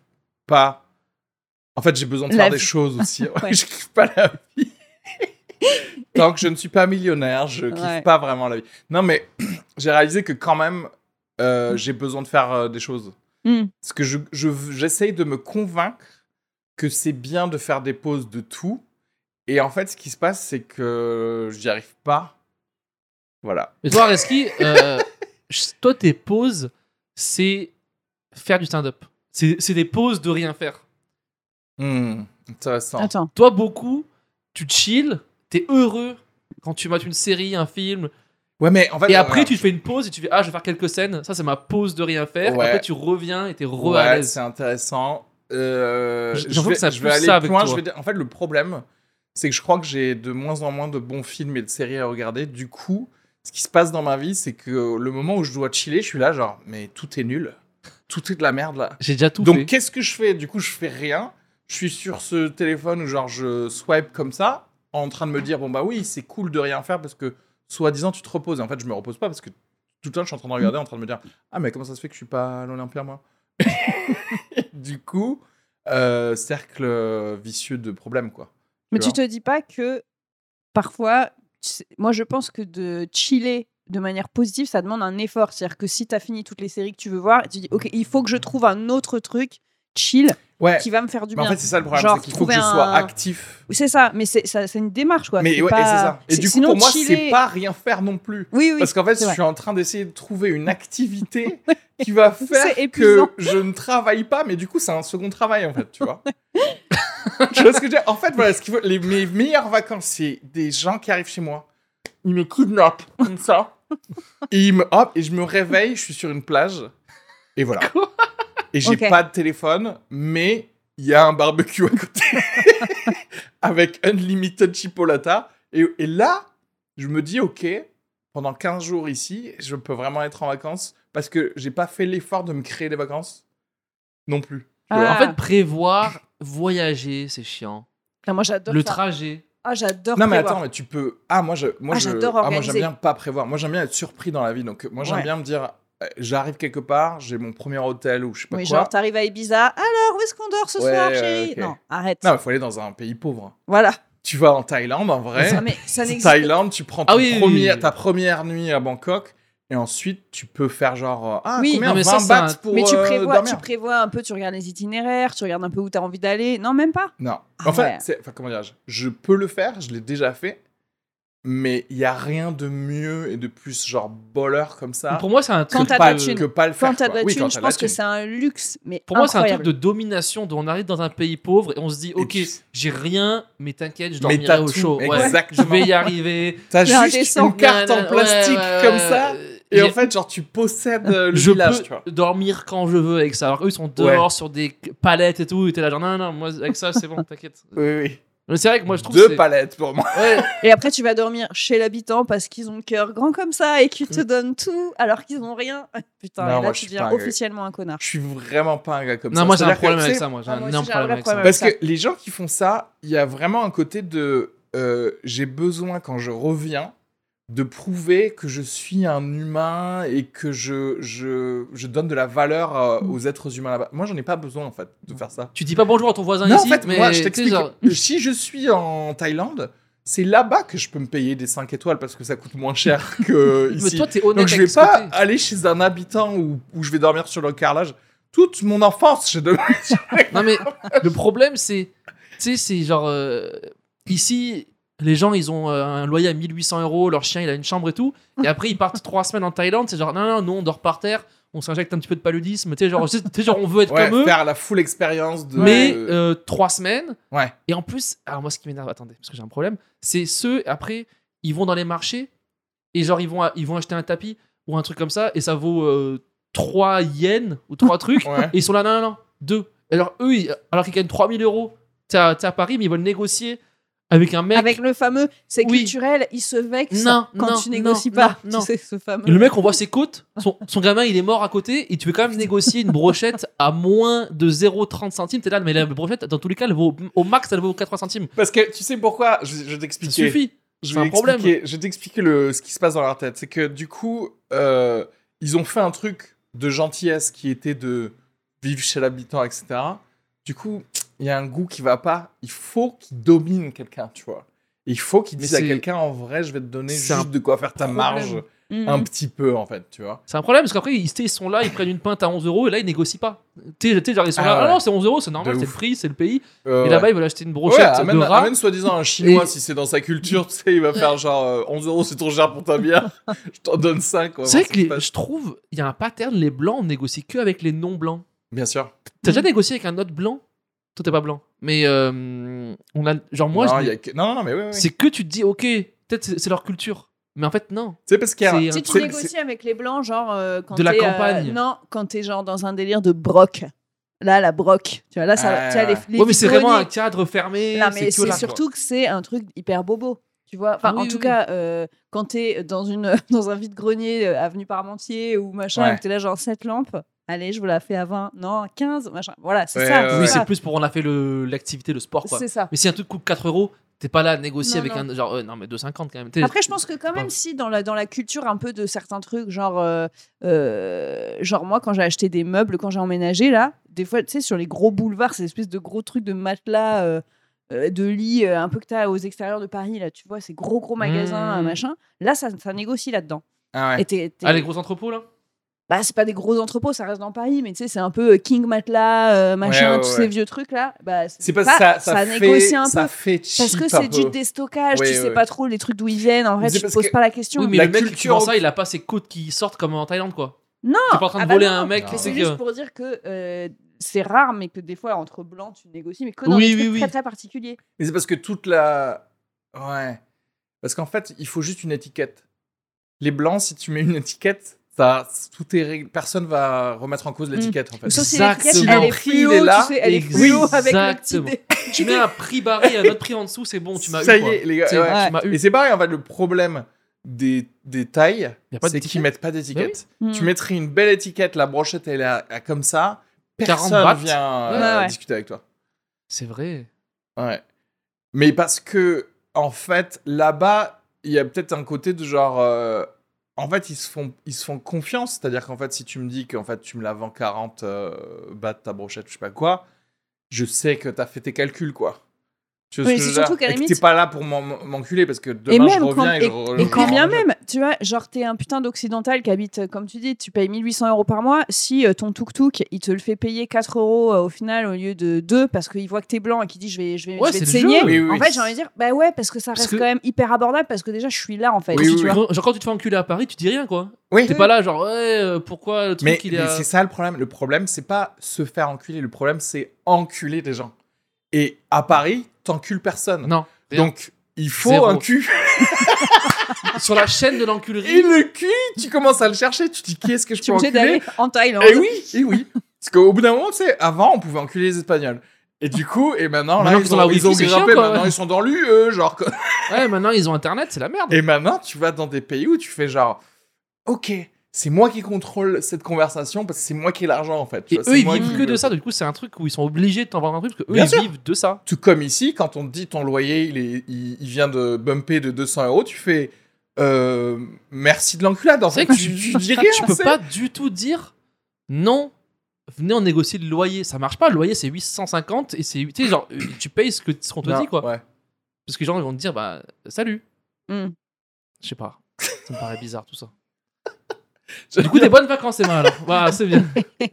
pas. En fait, j'ai besoin de La faire des choses aussi. Ouais, je kiffe pas la vie. Tant que je ne suis pas millionnaire, je kiffe Ouais. pas vraiment la vie. Non, mais j'ai réalisé que quand même, euh, j'ai besoin de faire des choses. Hmm. Parce que je, je- j'essaye de me convaincre que c'est bien de faire des pauses de tout. Et en fait, ce qui se passe, c'est que j'y arrive pas. Voilà. Mais toi, Reski, euh, toi, tes pauses, c'est faire du stand-up. C'est c'est des pauses de rien faire. Hmm, intéressant. Attends. Toi, beaucoup, tu chill, t'es heureux quand tu mates une série, un film, Ouais, mais en fait. et après voilà. tu te fais une pause et tu fais Ah, je vais faire quelques scènes. Ça, c'est ma pause de rien faire. Ouais. Après, tu reviens et t'es re Ouais, à l'aise. c'est intéressant. Euh, J'ai je vais, que ça je vais aller ça avec loin. toi. Je vais dire, en fait, le problème, c'est que je crois que j'ai de moins en moins de bons films et de séries à regarder. Du coup, ce qui se passe dans ma vie, c'est que le moment où je dois chiller, je suis là, genre, mais tout est nul. Tout est de la merde là. J'ai déjà tout Donc, fait. qu'est-ce que je fais? Du coup, je fais rien. Je suis sur ce téléphone où, genre, je swipe comme ça, en train de me dire, bon, bah oui, c'est cool de rien faire parce que, soi-disant, tu te reposes. Et en fait, je me repose pas parce que tout le temps, je suis en train de regarder, en train de me dire, ah, mais comment ça se fait que je suis pas à l'Olympia, moi? Du coup, euh, cercle vicieux de problèmes, quoi. Mais tu te dis pas que parfois, moi je pense que de chiller de manière positive, ça demande un effort. C'est-à-dire que si tu as fini toutes les séries que tu veux voir, tu dis, ok, il faut que je trouve un autre truc chill Ouais, qui va me faire du mais en bien. fait, c'est ça le problème, Genre, c'est qu'il faut que je sois un- actif. C'est ça, mais c'est ça- c'est une démarche quoi. Mais C'est ouais, et c'est ça. Et c'est- du coup, sinon, pour moi, chiller- c'est pas rien faire non plus. Oui, oui. Parce qu'en fait, je suis en train d'essayer de trouver une activité qui va faire que je ne travaille pas, mais du coup, c'est un second travail, en fait, tu vois. tu vois ce que je veux dire? En fait, voilà, ce qu'il faut, les, mes meilleures vacances, c'est des gens qui arrivent chez moi, ils me kidnappent, comme ça, et, ils me, hop, et je me réveille, je suis sur une plage, et voilà. Et j'ai pas de téléphone, mais il y a un barbecue à côté, avec unlimited chipolata, et, et là, je me dis, ok, pendant 15 jours ici, je peux vraiment être en vacances parce que j'ai pas fait l'effort de me créer des vacances non plus. Ah. En fait, prévoir, voyager, c'est chiant. Ah, moi j'adore Le ça. trajet. Ah, j'adore. Non mais attends, mais tu peux. Ah moi je, moi Ah, je, j'adore ah moi j'aime bien pas prévoir. Moi j'aime bien être surpris dans la vie. Donc moi j'aime Ouais. bien me dire, j'arrive quelque part, j'ai mon premier hôtel ou je sais pas Oui, quoi. genre t'arrives à Ibiza. Alors, où est-ce qu'on dort ce Ouais, soir, chérie? Non, arrête. Non, il faut aller dans un pays pauvre. Voilà. Tu vas en Thaïlande en vrai. Ça, mais ça n'existe Thaïlande, tu prends Ah ton oui, oui, premier- oui. ta première nuit à Bangkok Et ensuite, tu peux faire genre. euh, Ah, Oui, combien non, mais 20 ça, un- pour mais tu euh, prévois, tu prévois un peu, tu regardes les itinéraires, tu regardes un peu où tu as envie d'aller. Non, même pas. Non. Ah en fait, ouais. enfin, comment dirais-je? Je peux le faire, je l'ai déjà fait, mais il y a rien de mieux et de plus genre boleur comme ça Pour moi, c'est un Quand truc t'as de pas, thune. que pas le faire. Quand t'as de la Oui, thune, je de pense que c'est un luxe, mais Pour moi, c'est un truc de domination. dont on arrive dans un pays pauvre et on se dit, ok, j'ai rien, mais t'inquiète, je dormirai au chaud. Ouais, exactement. je vais y arriver. T'as juste une carte en plastique ouais, comme ça. Et en fait, genre, tu possèdes euh, le je village, peux tu vois. dormir quand je veux avec ça. Alors eux, ils sont dehors sur des palettes et tout. Et t'es là, genre, non, non, non, moi, avec ça, c'est bon, t'inquiète. Oui, oui. Mais c'est vrai que moi, je trouve Deux palettes pour moi. Ouais, Et après, tu vas dormir chez l'habitant parce qu'ils ont le cœur grand comme ça et qu'ils te donnent tout alors qu'ils ont rien. Putain, Non, et là, tu deviens officiellement un connard. Je suis vraiment pas un gars comme ça. non, moi, j'ai un problème avec ça. Moi, j'ai Ah, un énorme problème avec ça. Parce que les gens qui font ça, il y a vraiment un côté de euh, j'ai besoin quand je reviens de prouver que je suis un humain et que je, je, je donne de la valeur euh, Mm. aux êtres humains là-bas. Moi, j'en ai pas besoin en fait de faire ça. Tu dis pas bonjour à ton voisin non, ici, en fait, mais moi, je t'explique. genre- Si je suis en Thaïlande, c'est là-bas que je peux me payer des 5 étoiles parce que ça coûte moins cher que Mais ici. toi, t'es honnête Donc je vais pas côté. aller chez un habitant où, où je vais dormir sur le carrelage. Toute mon enfance, j'ai dormi sur Non mais le problème c'est, tu sais, c'est genre euh, ici les gens ils ont euh, un loyer à 1800 euros, leur chien il a une chambre et tout, et après ils partent trois semaines en Thaïlande, c'est genre non non nous on dort par terre, on s'injecte un petit peu de paludisme, tu sais genre, on veut être Ouais, comme eux, faire la full expérience de. mais euh, trois semaines. Ouais. Et en plus, alors moi ce qui m'énerve, attendez, parce que j'ai un problème, c'est ceux après ils vont dans les marchés et genre ils vont ils vont acheter un tapis ou un truc comme ça et ça vaut euh, 3 yens ou trois trucs. Ouais. Et ils sont là, non, non, non, deux. Alors eux, ils- alors qu'ils gagnent 3000 euros, t'es à, à Paris, mais ils veulent négocier avec un mec. Avec le fameux, c'est Oui. culturel, il se vexe Non, quand non, tu négocies non, pas. non, non. Tu sais, ce fameux. Et le mec, on voit ses côtes, son, son gamin, il est mort à côté, et tu veux quand même négocier une brochette à moins de 0,30 centimes. T'es là, mais la brochette, dans tous les cas, elle vaut, au max, elle vaut 80 centimes. Parce que tu sais pourquoi? Je, je vais Ça suffit. Je C'est vais un problème. Je vais t'expliquer le, ce qui se passe dans leur tête. C'est que du coup, euh, ils ont fait un truc de gentillesse qui était de vivre chez l'habitant, etc. Du coup, il y a un goût qui va pas. Il faut qu'ils dominent quelqu'un, tu vois. Il faut qu'ils Mais disent à quelqu'un en vrai, je vais te donner juste un de quoi faire ta problème. marge Mhm. un petit peu, en fait, tu vois. C'est un problème parce qu'après, ils, ils sont là, ils prennent une pinte à 11 euros, et là, ils négocient pas. Tu sais, genre, ils sont Ah là, ah ouais. non, c'est 11 euros, c'est normal, c'est le prix, c'est le pays. Euh, et ouais. là-bas, ils veulent acheter une Ouais, brochette amène, de rat. amène soi-disant un chinois Et- si c'est dans sa culture, tu sais, il va faire genre euh, 11 euros, c'est trop cher pour ta bière. je t'en donne 5. Quoi, C'est vrai que les- je trouve, il y a un pattern, les blancs, on négocie que avec les non-blancs. Bien sûr. T'as déjà Mhm. négocié avec un autre blanc? Toi, t'es pas blanc. Mais euh, on a, genre, moi, non, je- il y a que- non, non, mais oui, oui. c'est que tu te dis, ok, peut-être c'est c'est leur culture. Mais en fait, non. Tu sais, parce qu'il y a c'est un- un Tu sais, tu c'est- négocies avec les blancs, genre euh, quand De la t'es, euh, campagne. non, quand t'es genre dans un délire de broc. Là, la broc. Tu vois, là, ça, Ah, tu vois, les, ouais. les ouais, mais c'est vraiment un vitroniers. cadre fermé. Non, mais que c'est là, quoi. surtout que c'est un truc hyper bobo. Tu vois, enfin, Ah oui, en oui, tout oui. cas, euh, quand t'es dans, une, dans un vide-grenier, euh, avenue Parmentier ou machin, Ouais. et que t'es là, genre, cette lampe, allez, je vous la fais à 20, non, 15, machin. Voilà, c'est Ouais, ça. ouais, Oui, c'est plus pour on a fait le- l'activité, le sport, quoi. C'est ça. Mais si un truc coûte 4 euros, t'es pas là à négocier Non, avec non. un. Genre, euh, non, mais 2,50 quand même. Après, je pense que quand même, pas- si dans la, dans la culture un peu de certains trucs, genre, euh, euh, genre moi, quand j'ai acheté des meubles, quand j'ai emménagé, là, des fois, tu sais, sur les gros boulevards, ces espèces de gros trucs de matelas, euh, euh, de lits, euh, un peu que tu as aux extérieurs de Paris, là, tu vois, ces gros, gros magasins, Mmh. machin, là, ça, ça négocie là-dedans. Ah ouais. Et Ah, les gros entrepôts, là? Bah, c'est pas des gros entrepôts, ça reste dans Paris, mais tu sais, c'est un peu euh, King Matelas, euh, machin, Ouais, ouais, tous ouais. ces vieux trucs-là. Bah, C'est parce que ça, ça, fait, négocie un ça peu. fait Parce que c'est du déstockage, Ouais, tu sais pas trop les trucs d'où ils viennent. En vrai, tu te poses que- pas la question. Oui, mais La le mec qui culture- vend ça, il a pas ses côtes qui sortent comme en Thaïlande, quoi. Non, T'es pas en train de ah bah voler non, un mec, C'est juste que. pour dire que euh, c'est rare, mais que des fois, entre blancs, tu négocies, mais que dans Oui, des oui, trucs oui. très très particuliers. Mais c'est parce que toute la. Ouais. Parce qu'en fait, il faut juste une étiquette. Les blancs, si tu mets une étiquette, ça, tout est réglé. Personne va remettre en cause l'étiquette, en fait. Sauf si l'étiquette, elle est il est là. tu sais, elle est Exactement. fluo avec. Tu mets un prix barré et un autre prix en dessous, c'est bon, tu m'as eu. Ça y est, les gars. Ouais. tu m'as eu. Et c'est pareil, en fait, le problème des, des tailles, Y a pas c'est d'étiquette. qu'ils mettent pas d'étiquette. Hmm. Tu mettrais une belle étiquette, la brochette, elle est à- à comme ça. 40 Personne vient euh, Ouais, ouais. discuter avec toi. C'est vrai. Ouais. Mais parce que, en fait, là-bas, il y a peut-être un côté de genre. euh, en fait, ils se font, ils se font confiance. C'est-à-dire qu'en fait, si tu me dis qu'en fait, tu me la vends 40 euh, bahts ta brochette, je sais pas quoi, je sais que t'as fait tes calculs, quoi. Tu vois Oui, ce que surtout qu'à limite- t'es pas là pour m'en- m'enculer parce que Et demain je reviens quand, et, et, je re- et quand bien même, tu vois, genre t'es un putain d'occidental qui habite, euh, comme tu dis, tu payes 1800 euros par mois. Si euh, ton tuk-tuk, il te le fait payer 4 euros euh, au final au lieu de 2 parce qu'il voit que t'es blanc et qu'il dit je vais, je vais, Ouais, je vais te saigner. jeu. Oui, oui, en fait, j'ai envie de dire, bah ouais, parce que ça Parce reste que- quand même hyper abordable parce que déjà je suis là en fait. Oui, tu oui, vois. Quand- Genre quand tu te fais enculer à Paris, tu dis rien quoi. Oui. T'es pas là genre ouais euh, pourquoi le truc Mais, il est mais à- c'est ça le problème. Le problème, c'est pas se faire enculer. Le problème, c'est enculer des gens. Et à Paris, t'encules personne. Non. rien. Donc, il faut Zéro. un cul. sur la chaîne de Et l'enculerie. le cul, tu commences à le chercher. Tu te dis, qui est-ce que je Tu peux obligé enculer d'aller en Thaïlande. Et oui, et oui. Parce qu'au bout d'un moment, tu sais, avant, on pouvait enculer les Espagnols. Et du coup, et maintenant, là, Maintenant ils qu'ils ont ont, la ils ont Wi-Fi, c'est grimpé, chiant, quoi, maintenant ouais. ils sont dans l'UE, genre. quoi. Ouais maintenant ils ont internet c'est la merde. Et maintenant, tu vas dans des pays où tu fais genre, ok, c'est moi qui contrôle cette conversation parce que c'est moi qui ai l'argent en fait. Et vois, eux ils vivent que le- de ça. Du coup c'est un truc où ils sont obligés de t'en vendre un truc parce que eux Bien ils sûr. vivent de ça. Tout comme ici, quand on te dit ton loyer, il, est, il, il vient de bumper de 200 euros, tu fais euh, merci de l'enculade. En C'est fait, vrai que tu, tu, tu dis rien. tu peux pas du tout dire non. Venez on négocie le loyer, ça marche pas. Le loyer c'est 850 et c'est tu sais genre euh, tu payes ce que ce qu'on te Non, dit quoi. ouais. Parce que les gens ils vont te dire bah salut. Hmm. Je sais pas. Ça me paraît bizarre tout ça. Du coup des bonnes vacances Emma alors. Voilà c'est bien.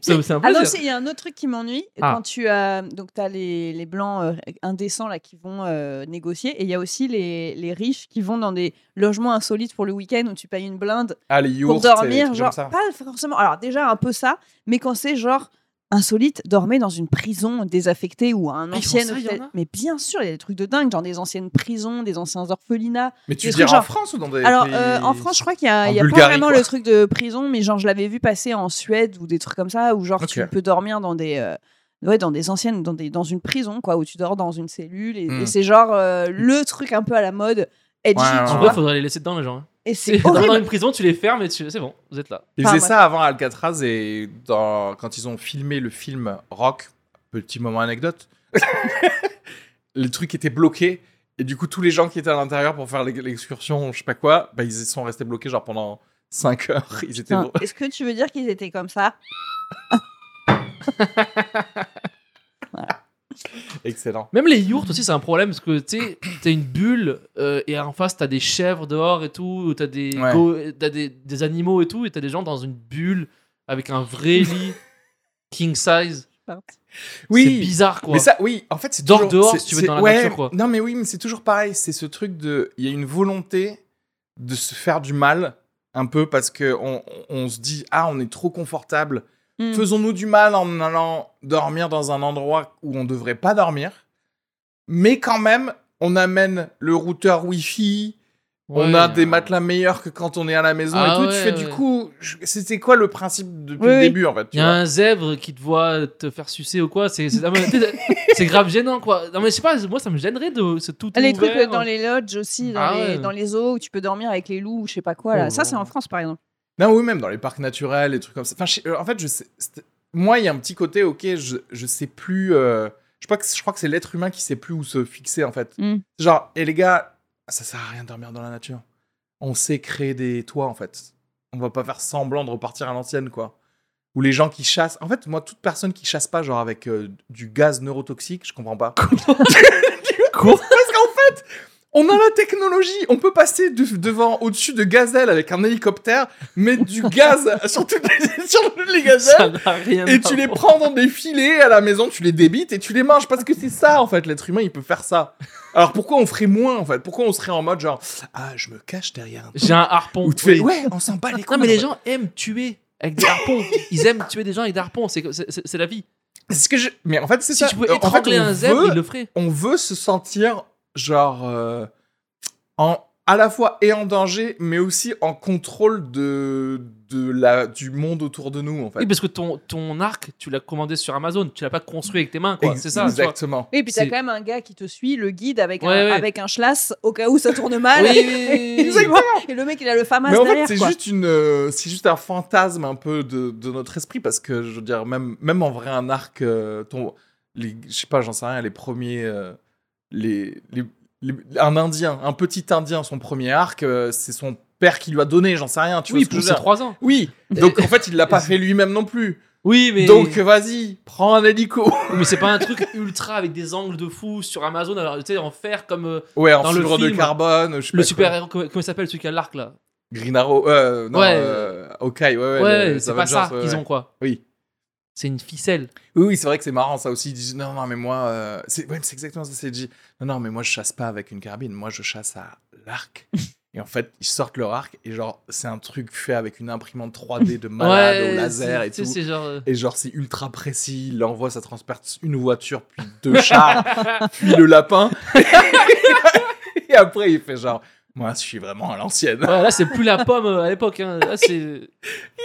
C'est un Ah plaisir. si, il y a un autre truc qui m'ennuie. Ah. Quand tu as. Donc, tu as les, les blancs euh, indécents là, qui vont euh, négocier. Et il y a aussi les, les riches qui vont dans des logements insolites pour le week-end où tu payes une blinde Ah, les pour dormir. Genre, ça. pas forcément. Alors, déjà, un peu ça. Mais quand c'est genre insolite, dormez dans une prison désaffectée ou un Ah, ancien Mais bien sûr, il y a des trucs de dingue, genre des anciennes prisons, des anciens orphelinats. Mais tu trucs en genre- France ou dans des Alors, pays- euh, en France, je crois qu'il y a, y a pas vraiment quoi. le truc de prison, mais genre, je l'avais vu passer en Suède ou des trucs comme ça, où genre, tu peux dormir dans des. euh, Ouais, dans des anciennes, dans, des, dans une prison, quoi, où tu dors dans une cellule. Et, Hmm. et c'est genre euh, le truc un peu à la mode, edgy, Ouais, tu En vrai faudrait les laisser dedans les gens. hein. Et C'est dans, une prison, tu les fermes et tu... c'est bon, vous êtes là. Ils Enfin, faisaient ça avant Alcatraz et dans... quand ils ont filmé le film Rock, petit moment anecdote, le truc était bloqué et du coup tous les gens qui étaient à l'intérieur pour faire l'ex- l'excursion, je sais pas quoi, bah, ils sont restés bloqués genre pendant 5 heures. Ils étaient Est-ce que tu veux dire qu'ils étaient comme ça? excellents. Même les yourtes aussi, c'est un problème parce que tu sais, t'as une bulle euh, et en face t'as des chèvres dehors et tout, ou t'as des, Ouais. go- t'as des, des animaux et tout, et t'as des gens dans une bulle avec un vrai lit king size. C'est bizarre quoi. Mais ça, oui, en fait, c'est Dors toujours- dehors c'est- si tu veux c'est- dans la ouais, nature, quoi. Non, mais oui, mais c'est toujours pareil. C'est ce truc de, il y a une volonté de se faire du mal un peu parce que on, on se dit ah on est trop confortable. Hmm. Faisons-nous du mal en allant dormir dans un endroit où on devrait pas dormir. Mais quand même, on amène le routeur Wi-Fi. on Ouais, a des matelas meilleurs que quand on est à la maison Ah et tout. ouais, tu fais du coup, c'était quoi le principe depuis le début en fait Il y a vois un zèbre qui te voit te faire sucer ou quoi, c'est ah, grave gênant quoi. Non mais je sais pas, moi ça me gênerait de c'est tout Les trucs ouvert. euh, dans les lodges aussi, dans, Ah les, ouais. dans les zoos où tu peux dormir avec les loups ou je sais pas quoi. Là. Oh ça, c'est en France par exemple. Non, oui, même dans les parcs naturels, les trucs comme ça. Enfin, je- euh, en fait, je sais, moi, il y a un petit côté, ok, je, je sais plus. euh, je, crois que, je crois que c'est l'être humain qui sait plus où se fixer, en fait. Mm. Genre, et les gars, ça sert à rien de dormir dans la nature. On sait créer des toits, en fait. On va pas faire semblant de repartir à l'ancienne, quoi. Ou les gens qui chassent. En fait, moi, toute personne qui chasse pas, genre avec euh, du gaz neurotoxique, je comprends pas. Quoi Parce qu'en fait, on a la technologie. On peut passer de- devant, au-dessus de gazelles avec un hélicoptère, mettre du gaz sur toutes les, sur les Ça gazelles. n'a rien Et tu les prends dans des filets à la maison, tu les débites et tu les manges parce que c'est ça en fait, l'être humain il peut faire ça. Alors pourquoi on ferait moins en fait? Pourquoi on serait en mode genre ah je me cache derrière un J'ai un harpon. Ou tu fais ouais on s'en bat les couilles. Non mais les gens aiment tuer avec des harpons. Ils aiment tuer des gens avec des harpons, c'est la vie. C'est ce que je. Mais en fait c'est Si ça. tu pouvais En fait, étrangler un zèbre, veut- il le ferait. on veut se sentir genre euh, en à la fois et en danger mais aussi en contrôle de de la du monde autour de nous en fait. Oui, parce que ton, ton arc, tu l'as commandé sur Amazon, tu l'as pas construit avec tes mains, quoi. C'est ça. Exactement. Oui, puis t'as quand même un gars qui te suit, le guide avec, Ouais, un, ouais. avec un schlass au cas où ça tourne mal. Oui, Et le mec, il a le FAMAS Mais en fait, derrière. c'est juste une, euh, c'est juste un fantasme un peu de, de notre esprit parce que je veux dire même même en vrai un arc, euh, ton, les, je sais pas, j'en sais rien, les premiers, euh, les, les- les- un Indien, un petit Indien, son premier arc, euh, c'est son père qui lui a donné, j'en sais rien, tu Oui, vois ce que pour je ses veux dire 3 ans. Oui, donc en fait il l'a pas fait lui-même non plus. Oui, mais. Donc vas-y, prends un hélico. mais c'est pas un truc ultra avec des angles de fou sur Amazon, alors tu sais, en fer comme euh, Ouais, en Dans le fibre de film, carbone. je sais le super-héros, comment, il s'appelle, celui qui a l'arc là? Green Arrow. Euh, non, Ouais. euh, Hawkeye, ouais, ouais. Ouais, c'est pas ça ouais, qu'ils ont quoi. Oui. C'est une ficelle. Oui, oui, c'est vrai que c'est marrant ça aussi. Ils disent non, non, mais moi, euh, c'est ouais, exactement ça. C'est dit non, non, mais moi je chasse pas avec une carabine. Moi je chasse à l'arc. et en fait, ils sortent leur arc et genre c'est un truc fait avec une imprimante 3D de malade au laser et tout. genre. euh, Et genre c'est ultra précis. Il l'envoie, ça transperce une voiture, puis deux chars, puis le lapin. et après il fait genre moi je suis vraiment à l'ancienne. Ouais, là, c'est plus la pomme euh, à l'époque. Hein. Là, c'est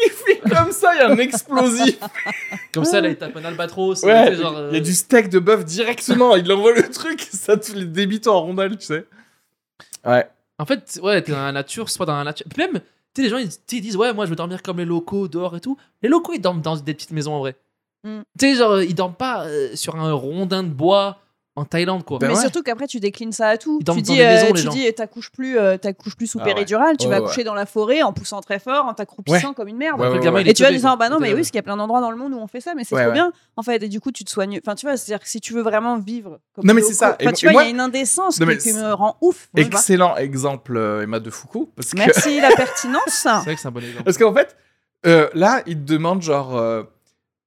Il fait comme ça, il y a un explosif. comme ça, là, il tape un albatros. Ouais, genre, il y a euh, du steak de bœuf directement. Il envoie le truc, ça te les débite en rondelles, tu sais. Ouais. En fait, ouais, t'es dans la nature, c'est pas dans la nature. Puis même, tu sais, les gens, ils disent, ouais, moi, je veux dormir comme les locaux, dehors et tout. Les locaux, ils dorment dans des petites maisons en vrai. Mm. Tu sais, genre, ils dorment pas euh, sur un rondin de bois en Thaïlande, quoi. Ben mais ouais. surtout qu'aaprès tu déclines ça à tout. Tu dans dis, maisons, euh, les tu gens. dis, t'accouches plus, euh, t'accouches plus sous Ah ouais. péridurale, tu vas ouais. accoucher dans la forêt en poussant très fort, en t'accroupissant comme une merde. Et tu vas dire, quoi. bah non, mais oui, parce qu'il y a plein d'endroits dans le monde où on fait ça, mais c'est trop bien. En fait, et du coup, tu te soignes. Enfin, tu vois, c'est-à-dire que si tu veux vraiment vivre comme Non, mais c'est ça. Enfin, tu vois, il y a une indécence qui, me rend ouf. Excellent exemple, euh, Emma de Foucault. Merci la pertinence. C'est vrai que c'est un bon exemple. parce qu'en fait, euh, là, il te demande genre.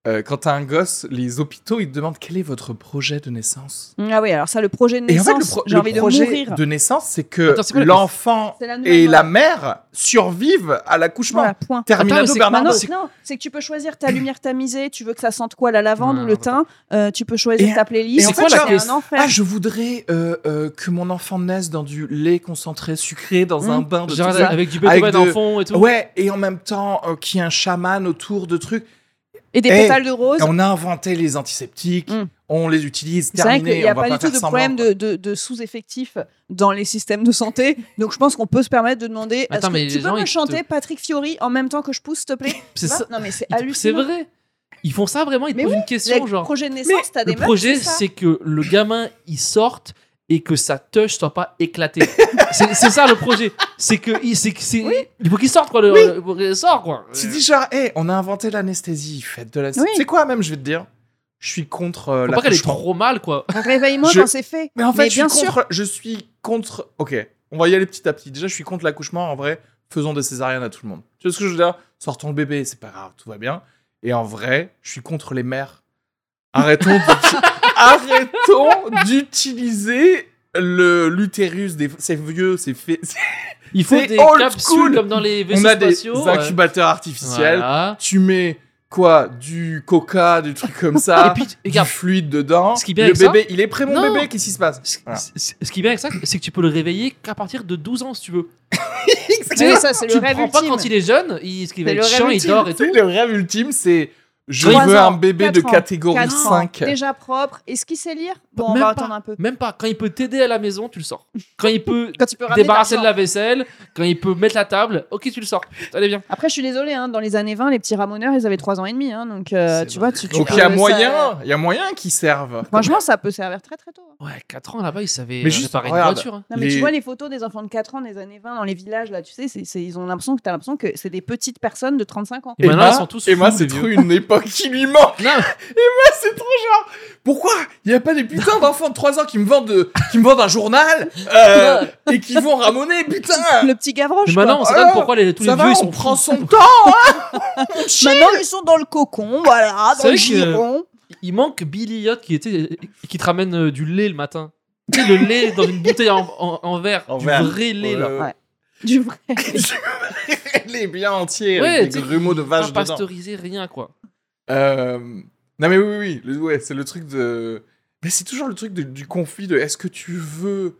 Euh, quand t'as un gosse, les hôpitaux, ils te demandent quel est votre projet de naissance. Ah oui, alors ça, le projet de Et en naissance, fait, le, pro- j'ai le envie de projet mourir. de naissance, c'est que Attends, c'est quoi la- l'enfant C'est la nouvelle et la mère survivent à l'accouchement. Voilà, point. Terminado Attends, mais c'est- Bernardo. Maintenant, c'est- non, c'est que tu peux choisir ta lumière tamisée, tu veux que ça sente quoi, la lavande ou le thym, euh, tu peux choisir Et- ta playlist. et en C'est fait, quoi, genre, c'est un enfer. Ah, je voudrais euh, euh, que mon enfant naisse dans du lait concentré sucré, dans un Mm. bain de Genre, tout ça. avec du Beethoven Avec en de- fond et tout. Ouais, et en même temps, euh, qu'il y ait un chaman autour de trucs. Et des Eh, pétales de rose. On a inventé les antiseptiques, Mm. on les utilise, C'est vrai terminé. qu'il n'y a pas du tout de semblant, problème de, de- de sous-effectifs dans les systèmes de santé. Donc je pense qu'on peut se permettre de demander Attends, est-ce mais que les tu peux gens, me te- chanter Patrick Fiori en même temps que je pousse, s'il te plaît? C'est ça. Non, mais c'est C'est hallucinant. vrai. Ils font ça vraiment, ils te Mais posent une Le question, genre. projet de naissance, t'as des Le meufs, projet, c'est c'est que le gamin, il sorte et que sa touche soit pas éclatée. c'est c'est ça le projet. C'est que il, c'est, il faut qu'il sorte, quoi. Le, Oui. le- faut qu'il sorte, quoi. Tu dis genre, hé, on a inventé l'anesthésie, faites de la. Oui. C'est quoi même, je vais te dire? Je suis contre euh, Faut pas qu'elle est trop mal, quoi. Réveille-moi Je- quand c'est fait. Mais en fait, Mais je, bien suis sûr. contre, je suis contre. Ok, on va y aller petit à petit. Déjà, je suis contre l'accouchement. En vrai, faisons des césariennes à tout le monde. Tu vois ce que je veux dire? Sortons le bébé, c'est pas grave, tout va bien. Et en vrai, je suis contre les mères. Arrêtons d'uti- Arrêtons d'utiliser le l'utérus des c'est vieux, c'est fait. Il faut des old capsules school. comme dans les vaisseaux On a des spatiaux. euh, incubateurs artificiels. voilà. Tu mets quoi? Du coca, du truc comme ça. Et puis, du regarde, fluide dedans. Ce qui le ça- bébé, il est prêt mon Non. bébé, qu'est-ce qui se passe? Ce, Voilà. ce- ce qui est bien avec ça, c'est que tu peux le réveiller qu'à partir de 12 ans, si tu veux. Ça, c'est tu le prends pas ultime. quand il est jeune, il, ce qui va être chiant, il dort et tout. Le rêve ultime, c'est je veux ans, un bébé de ans, catégorie Quatre ans, 5. Déjà propre. Est-ce qu'il sait lire Bon, on Même va pas. attendre un peu. Même pas. Quand il peut t'aider à la maison, tu le sors. Quand il peut Quand tu peux ramener débarrasser de la vaisselle, quand il peut mettre la table, ok, tu le sors. Allez, bien. Après, je suis désolée, hein, dans les années 20, les petits ramoneurs, ils avaient 3 ans et demi. Hein, donc, euh, tu vrai. vois, tu, tu Donc il y a moyen, il y a moyen qu'ils servent. Franchement, ça peut servir très très tôt. hein. Ouais, 4 ans là-bas, il savait Mais juste, réparer une regarde. voiture. hein. Non, mais Les- tu vois les photos des enfants de 4 ans des années 20 dans les villages, là, tu sais, ils ont l'impression que t'as l'impression que c'est des petites personnes de 35 ans. Et maintenant, Emma- ils sont tous Emma, fous, c'est une époque qui lui manque. Non, c'est trop genre. Pourquoi il n'y a pas des putains d'enfants de 3 ans qui me vendent, de- qui me vendent un journal euh, et qui vont ramoner, putain Le petit Gavroche. mais maintenant, on sait pas pourquoi les, tous Ça les va, vieux ils on sont prend fous. son temps hein On. Maintenant, ils sont dans le cocon, voilà, dans le giron. Il manque Billy Elliot qui, était, qui te ramène euh, du lait le matin. Tu sais, le lait dans une bouteille en, en- en verre. En du verre. vrai lait, là. Ouais. Du vrai. Elle est bien entière, Ouais, avec des grumeaux de Pas vache dedans. pasteurisé, rien, quoi. Euh, Non mais oui, oui, le- ouais, c'est le truc de... Mais c'est toujours le truc de- du conflit de est-ce que tu veux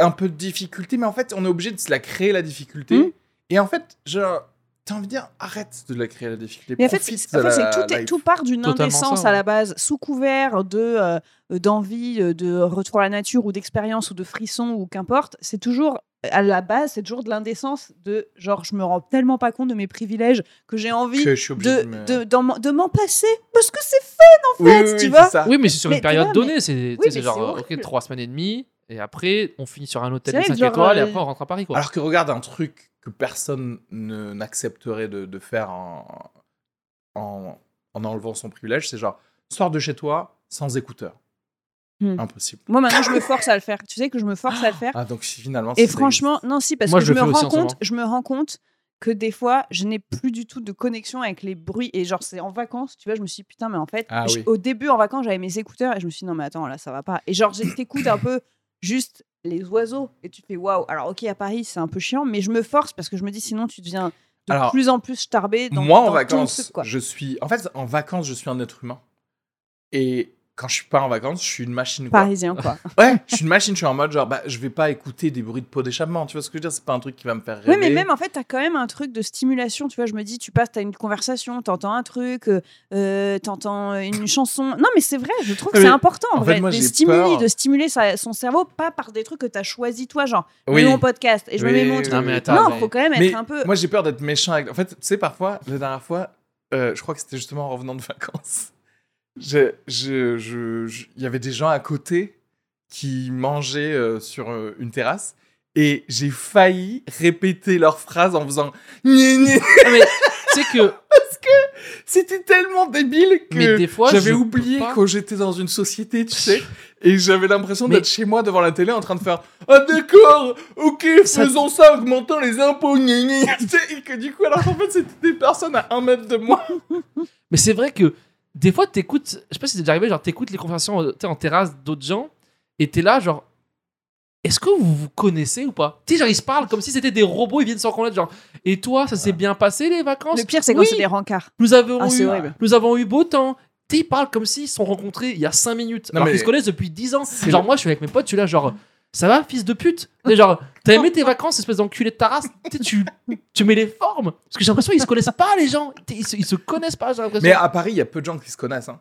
un peu de difficulté, mais en fait on est obligé de se la créer la difficulté. Mm. Et en fait, genre, t'as envie de dire arrête de la créer la difficulté. Mais en fait, en fait, la tout, est- life. tout part d'une indécence ça, à la base, sous couvert de euh, d'envie, euh, de retour à la nature ou d'expérience ou de frisson ou qu'importe. C'est toujours à la base, c'est toujours de l'indécence de genre je me rends tellement pas compte de mes privilèges que j'ai envie que de, de, me- de, d'en- de m'en passer parce que c'est fun en fait, oui, tu oui, vois. ça. Oui, mais c'est sur Mais une vois, période mais- donnée. C'est genre, ok, trois semaines et demie. Et après, on finit sur un hôtel C'est de vrai 5 que genre, étoiles et euh, après, on rentre à Paris, quoi. Alors que regarde un truc que personne ne- n'accepterait de, de faire en, en, en enlevant son privilège, c'est genre, sors de chez toi sans écouteurs. Hmm. Impossible. Moi, maintenant, je me force à le faire. Tu sais que je me force à le faire. Ah, donc si finalement. Et ça franchement, non, si, parce Moi, que je me, rends compte, je me rends compte que des fois, je n'ai plus du tout de connexion avec les bruits. Et genre, c'est en vacances, tu vois, je me suis dit, putain, mais en fait, Ah oui. au début, en vacances, j'avais mes écouteurs et je me suis dit, non, mais attends, là, ça va pas. Et genre, t'écoutes un peu juste les oiseaux et tu fais, waouh. Alors, ok, à Paris, c'est un peu chiant, mais je me force parce que je me dis, sinon, tu deviens de Alors, plus en plus starbé dans, Moi, en dans vacances, truc, quoi. je suis. En fait, en vacances, je suis un être humain. Et quand je suis pas en vacances, je suis une machine. Quoi. Parisien, quoi. Ouais, je suis une machine. Je suis en mode genre, bah, je vais pas écouter des bruits de pot d'échappement. Tu vois ce que je veux dire? C'est pas un truc qui va me faire rêver. Oui, mais même en fait, t'as quand même un truc de stimulation. Tu vois, je me dis, tu passes, t'as une conversation, t'entends un truc, euh, euh, t'entends une chanson. Non, mais c'est vrai, je trouve que c'est important en, en fait, moi, de j'ai stimuler, peur. de stimuler sa- son cerveau, pas par des trucs que t'as choisi toi, genre, Oui. mets mon podcast et je me Oui, mets mon oui, truc. Non, mais oui. attends, non, mais- faut quand même Mais être un peu. Moi, j'ai peur d'être méchant avec. En fait, tu sais, parfois, la dernière fois, euh, je crois que c'était justement en revenant de vacances. Il y avait des gens à côté qui mangeaient euh, sur euh, une terrasse et j'ai failli répéter leurs phrases en faisant gné Ah, mais tu sais que. C'était tellement débile que j'avais oublié que j'étais dans une société, tu sais, et j'avais l'impression d'être chez moi devant la télé en train de faire Ah d'accord, ok, Ça- faisons ça, augmentons les impôts. Tu sais, et que du coup, alors qu'en fait, c'était des personnes à un mètre de moi. Mais c'est vrai que des fois, t'écoutes. Je sais pas si c'est déjà arrivé, genre, t'écoutes les conversations euh, en terrasse d'autres gens et t'es là, genre. Est-ce que vous vous connaissez ou pas? Tu sais, genre, ils se parlent comme si c'était des robots, ils viennent s'en connaître, genre. Et toi, ça s'est bien passé les vacances? Le pire, c'est quand Oui, c'est des rencarts. Nous avons, Ah, eu, horrible. nous avons eu beau temps. Tu sais, ils parlent comme s'ils se sont rencontrés il y a 5 minutes. Non, alors mais- qu'ils se connaissent depuis 10 ans. Genre, le- moi, je suis avec mes potes, tu es là, genre. Ça va, fils de pute Genre, t'as aimé tes vacances, espèce d'enculé de ta race Tu sais, tu, tu mets les formes. Parce que j'ai l'impression qu'ils se connaissent pas, les gens. Ils se, ils se connaissent pas, j'ai l'impression. Mais à Paris, il y a peu de gens qui se connaissent. hein.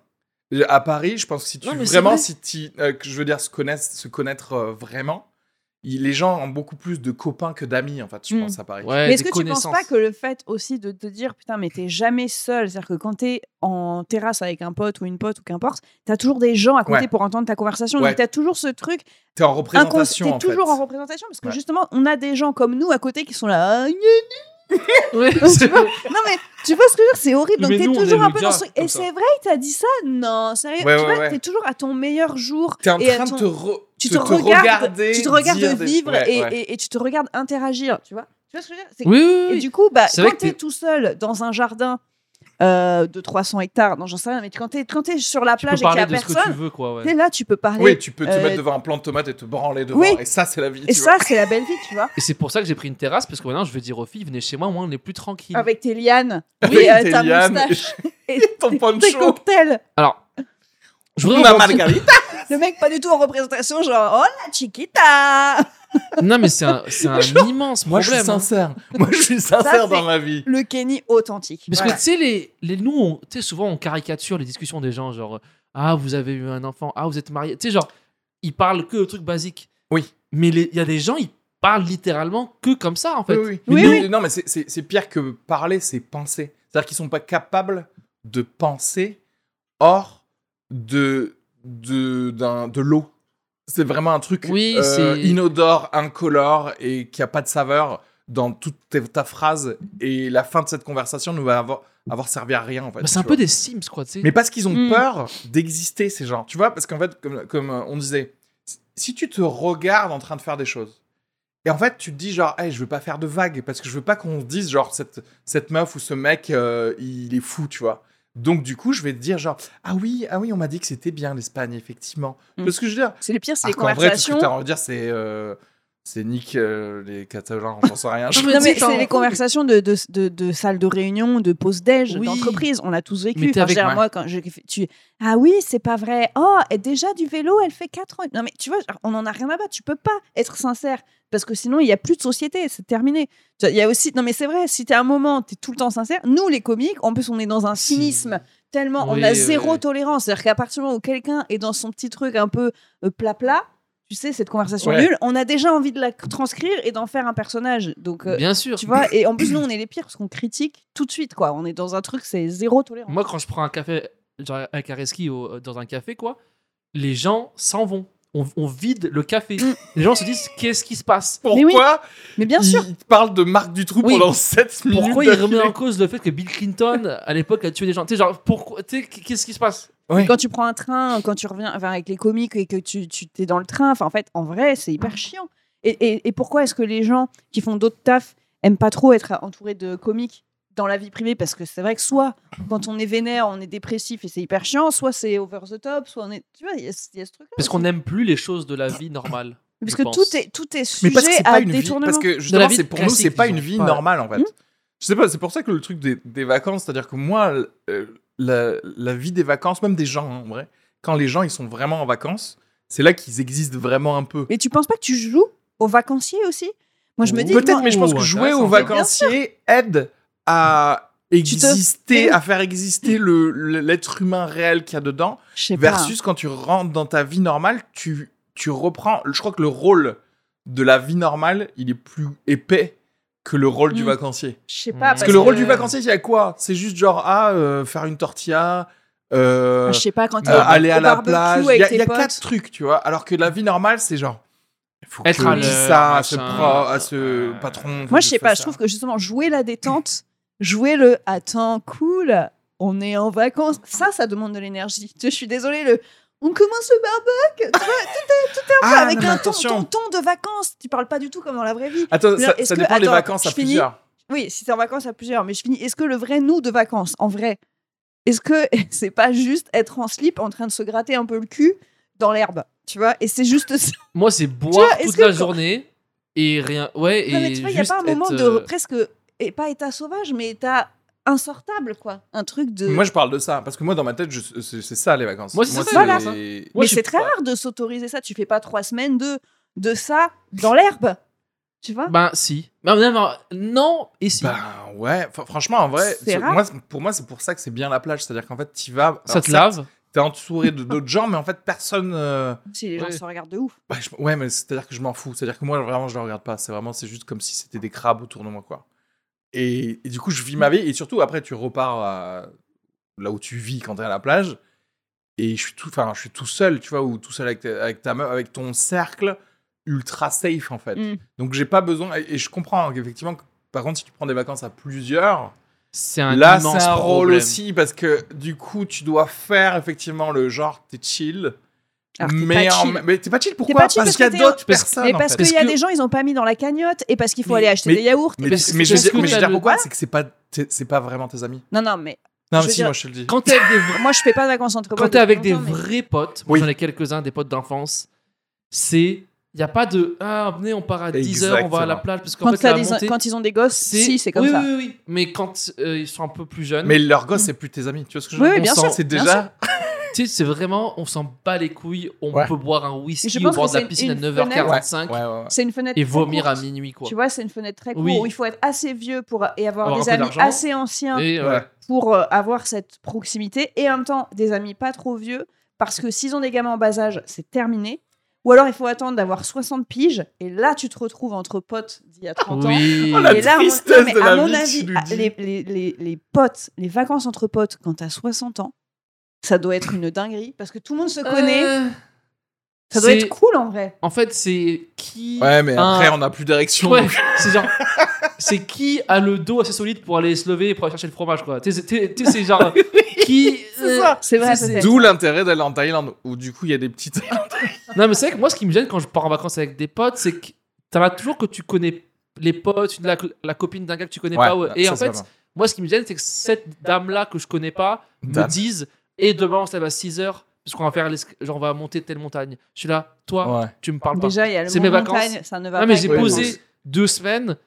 À Paris, je pense que si tu Non, vraiment, vrai. si tu, euh, je veux dire, se connaissent, se connaître euh, vraiment, les gens ont beaucoup plus de copains que d'amis, en fait, je Mm. pense, à Paris. Ouais, Mais est-ce que tu penses connaissances. pas que le fait aussi de te dire putain mais t'es jamais seul, c'est-à-dire que quand t'es en terrasse avec un pote ou une pote ou qu'importe, t'as toujours des gens à côté Ouais. pour entendre ta conversation, Ouais. donc t'as toujours ce truc T'es en représentation, t'es toujours fait. en représentation parce que Ouais. justement on a des gens comme nous à côté qui sont là. Ah, gna- Ouais, tu vois non mais tu vois ce que je veux dire, c'est horrible. Donc t'es toujours un peu dans ce truc. Et c'est vrai, il t'a dit ça? Non, sérieux. Ouais, tu ouais, vois, ouais. t'es toujours à ton meilleur jour. T'es en et train de ton- te, re- tu de te, regardes, regarder, tu te regardes dire des- vivre Ouais, et, ouais. et- et tu te regardes interagir, tu vois? Tu vois ce que je veux dire? C'est- Oui, oui, Et oui. du coup, bah, quand t'es- tout seul dans un jardin euh, de 300 hectares, non, j'en sais rien, mais quand t'es quand t'es sur la Tu plage et qu'il y parler a de ce que tu personne, veux, quoi. ouais. t'es là, tu peux parler. Oui, tu peux te Euh, mettre devant un plant de tomate et te branler devant. oui. Et ça, c'est la vie. Et tu ça, c'est la belle vie, tu vois. Et c'est pour ça que j'ai pris une terrasse, parce que maintenant, je veux dire aux filles, venez chez moi, moi, on est plus tranquille. Avec tes lianes Avec et euh, tes ta lianes moustache et ton tes poncho. cocktails. Alors, je voudrais rebondir- margarita. Le mec pas du tout en représentation, genre, oh la chiquita Non, mais c'est un, c'est un immense Moi, je suis problème. hein. sincère. Moi, je suis sincère c'est- dans ma vie. Le Kenny authentique. Parce Voilà. que tu sais, les, les, nous, on- tu sais, souvent, on caricature les discussions des gens, genre, ah, vous avez eu un enfant, ah, vous êtes marié. Tu sais, genre, ils parlent que de trucs basiques. Oui. Mais les- il y a des gens, ils parlent littéralement que comme ça, en fait. Oui, oui. Oui, Mais oui. nous- Non, mais c'est- c'est c'est pire que parler, c'est penser. C'est-à-dire qu'ils sont pas capables de penser hors de, de, d'un- de l'eau. C'est vraiment un truc Oui, euh, c'est- inodore, incolore et qui a pas de saveur dans toute ta, ta phrase. Et la fin de cette conversation nous va avoir, avoir servi à rien, en fait. Bah, c'est un peu des Sims, quoi, tu sais. Mais parce qu'ils ont Mm. peur d'exister, ces gens. Tu vois, parce qu'en fait, comme, comme euh, on disait, si tu te regardes en train de faire des choses, et en fait, tu te dis genre, hey, je veux pas faire de vagues, parce que je veux pas qu'on se dise genre, cette, cette meuf ou ce mec, euh, il est fou, tu vois. Donc, du coup, je vais te dire genre, ah oui, ah oui, on m'a dit que c'était bien l'Espagne, effectivement. Mm. Parce que je veux dire, C'est le pire, c'est les qu'en vrai, tout ce que conversations. t'as envie de dire, c'est. euh, c'est Nick, euh, les Catalans, j'en sais rien. Mais Non, mais c'est les conversations de, de, de, de salles de réunion, de pause déj, Oui. d'entreprise. On a tous vécu. Mais t'es Enfin, avec- je moi, quand je, tu, ah oui, c'est pas vrai. Oh, et déjà du vélo, elle fait 4 ans. Non, mais tu vois, on en a rien à battre. Tu peux pas être sincère parce que sinon, il y a plus de société. C'est terminé. Il y a aussi, non, mais c'est vrai, si t'es à un moment, t'es tout le temps sincère. Nous, les comiques, en plus, on est dans un Si. cynisme tellement, on a zéro oui. tolérance. C'est-à-dire qu'à partir du moment où quelqu'un est dans son petit truc un peu euh, plat-plat, tu sais, cette conversation Ouais. nulle, on a déjà envie de la transcrire et d'en faire un personnage. Donc, euh, Bien sûr. tu vois, et en plus, nous, on est les pires parce qu'on critique tout de suite, quoi. On est dans un truc, c'est zéro tolérance. Moi, quand je prends un café, genre avec Areski au- dans un café, quoi, les gens s'en vont. on, on vide le café. Mm. Les gens se disent qu'est-ce qui se passe? Mais oui, Pourquoi Mais bien il, sûr. il parle de Marc Dutroux Oui. pendant 7 minutes Pourquoi il remet en cause le fait que Bill Clinton, à l'époque, a tué des gens? Tu sais, genre, pourquoi qu'est-ce qui se passe? Ouais. Quand tu prends un train, quand tu reviens enfin, avec les comiques et que tu, tu es dans le train, enfin, en fait, en vrai, c'est hyper chiant. Et, et- et pourquoi est-ce que les gens qui font d'autres tafs aiment pas trop être entourés de comiques dans la vie privée? Parce que c'est vrai que soit quand on est vénère, on est dépressif et c'est hyper chiant, soit c'est over the top, soit on est. Tu vois, il y, a ce- il y a ce truc-là. Parce aussi. qu'on n'aime plus les choses de la vie normale. Parce que pense. tout est, tout est sujet parce que à une vie. détournement. Parce que justement, vie c'est pour nous, c'est classique, pas une vie normale en fait. Hmm. Je sais pas, c'est pour ça que le truc des, des vacances, c'est-à-dire que moi, euh, la, la vie des vacances, même des gens hein, en vrai, quand les gens ils sont vraiment en vacances, c'est là qu'ils existent vraiment un peu. Mais tu penses pas que tu joues aux vacanciers aussi? Moi, je me dis. Peut-être, mais je pense que jouer aux vacanciers aide à exister, à faire exister le- l'être humain réel qu'il y a dedans, Je sais pas. versus quand tu rentres dans ta vie normale, tu, tu reprends. Je crois que le rôle de la vie normale, il est plus épais que le rôle du Mm. vacancier. Je sais pas. Parce que le rôle du vacancier, il y a quoi? C'est juste genre, ah, euh, faire une tortilla, euh, Ah, Je sais pas, quand tu euh, aller à la plage. Il y a, y a quatre trucs, tu vois. Alors que la vie normale, c'est genre, il faut Être que à ça à ce, pro- à ce Euh, patron. faut Moi, que je sais pas, fasse je ça. trouve que justement, jouer la détente, jouer le attends, cool, on est en vacances, ça, ça demande de l'énergie. Je suis désolée, le on commence le barbecue, tu vois, tout est, tout est un peu Ah, avec non, un ton, attention. ton ton de vacances. Tu parles pas du tout comme dans la vraie vie. Attends, ça, est-ce ça que- dépend des vacances à je finis plusieurs. Oui, si t'es en vacances à plusieurs, mais je finis. Est-ce que le vrai nous de vacances, en vrai, est-ce que c'est pas juste être en slip en train de se gratter un peu le cul dans l'herbe, tu vois Et c'est juste ça? Moi, c'est boire vois, toute que la journée et rien. Ouais, Non, mais et tu vois, il y a pas un moment être, de euh, presque, et pas état sauvage, mais état insortable, quoi. Un truc de. Moi, je parle de ça. Parce que moi, dans ma tête, je- c'est c'est ça, les vacances. Moi, c'est ça, Voilà. Mais c'est très pas- rare de s'autoriser ça. Tu fais pas trois semaines de, de ça dans l'herbe. Tu vois? Ben, si. Mais non, non, non, et si. Ben ouais, Fr- franchement, en vrai, rare. moi, pour moi, c'est pour ça que c'est bien la plage. C'est-à-dire qu'en fait, tu vas. ça te lave. T'es entouré de d'autres gens, mais en fait, personne. euh, Si les gens Ouais. se regardent de ouf. bah, je- Ouais, mais c'est-à-dire que je m'en fous. C'est-à-dire que moi, vraiment, je le regarde pas. C'est vraiment, c'est juste comme si c'était des crabes autour de moi, quoi. Et, et du coup, je vis ma vie. Et surtout, après, tu repars à- là où tu vis quand t'es à la plage. Et je suis tout, enfin, je suis tout seul, tu vois, ou tout seul avec, ta- avec ta meuf, avec ton cercle ultra safe, en fait. Mm. Donc, j'ai pas besoin. Et, et je comprends qu'effectivement, que, par contre, si tu prends des vacances à plusieurs, C'est un là, c'est un rôle problème. aussi parce que du coup, tu dois faire effectivement le genre, t'es chill. Alors, t'es mais en- mais t'es pas chill pourquoi pas chill Parce parce qu'il y a d'autres parce- personnes. Mais en parce fait. qu'il y a que- des gens, ils ont pas mis dans la cagnotte et parce qu'il faut Mais- aller acheter mais- des yaourts. Mais, Parce mais je veux dire, pourquoi Quoi C'est que c'est pas, c'est pas vraiment tes amis. Non, non, mais Non, mais si, dire- moi je te le dis. Quand t'es avec des vrais- moi, je fais pas de vacances entre quand t'es avec des vrais potes, moi j'en ai quelques-uns, des potes d'enfance, c'est. Il y a pas de. Ah, venez, on part à 10h, on va à la plage. Parce qu'en Quand, fait, la des- montée, quand ils ont des gosses, si, c'est comme oui, ça. Oui, oui, oui. Mais quand euh, ils sont un peu plus jeunes, Mais leur gosse, c'est plus tes amis. Tu vois ce que je veux dire? oui, bien sûr. C'est déjà. Tu sais, c'est vraiment. On s'en bat les couilles, on Ouais. peut boire un Et whisky au bord de la piscine à une 9h45 Ouais, ouais, ouais. C'est une fenêtre et vomir à minuit, quoi. Tu vois, c'est une fenêtre très courte Oui. où il faut être assez vieux pour et avoir, des amis assez anciens Et, Ouais. pour euh, avoir cette proximité et en même temps des amis pas trop vieux parce que s'ils ont des gamins en bas âge, c'est terminé. Ou alors il faut attendre d'avoir 60 piges et là tu te retrouves entre potes d'il y a 30 ans. Oh, la et là, à mon- tristesse non, mais de à la mon vie avis, les, les, les potes, les vacances entre potes quand t'as 60 ans, ça doit être une dinguerie parce que tout le monde se connaît. Euh, ça doit être cool en vrai. En fait, c'est qui. Ouais, mais un- après, on a plus d'érection. Ouais, c'est genre. C'est qui a le dos assez solide pour aller se lever et pour aller chercher le fromage, quoi. Tu sais, c'est- genre. qui. C'est. C'est vrai. D'où l'intérêt d'aller en Thaïlande, où du coup, il y a des petites. Non, mais c'est vrai que moi, ce qui me gêne quand je pars en vacances avec des potes, c'est que t'en as toujours que tu connais les potes, la, la copine d'un gars que tu connais pas. ouais. Et ça, en fait, moi, ce qui me gêne, c'est que cette dame-là que je connais pas me dise Et demain, on se lève à 6 heures, parce qu'on va faire. Genre, on va monter telle montagne. Je suis là, toi, Ouais. tu me parles pas. Déjà, il y a le C'est mot mes vacances. montagne, ça ne va Non, pas. mais j'ai posé vacances. deux semaines.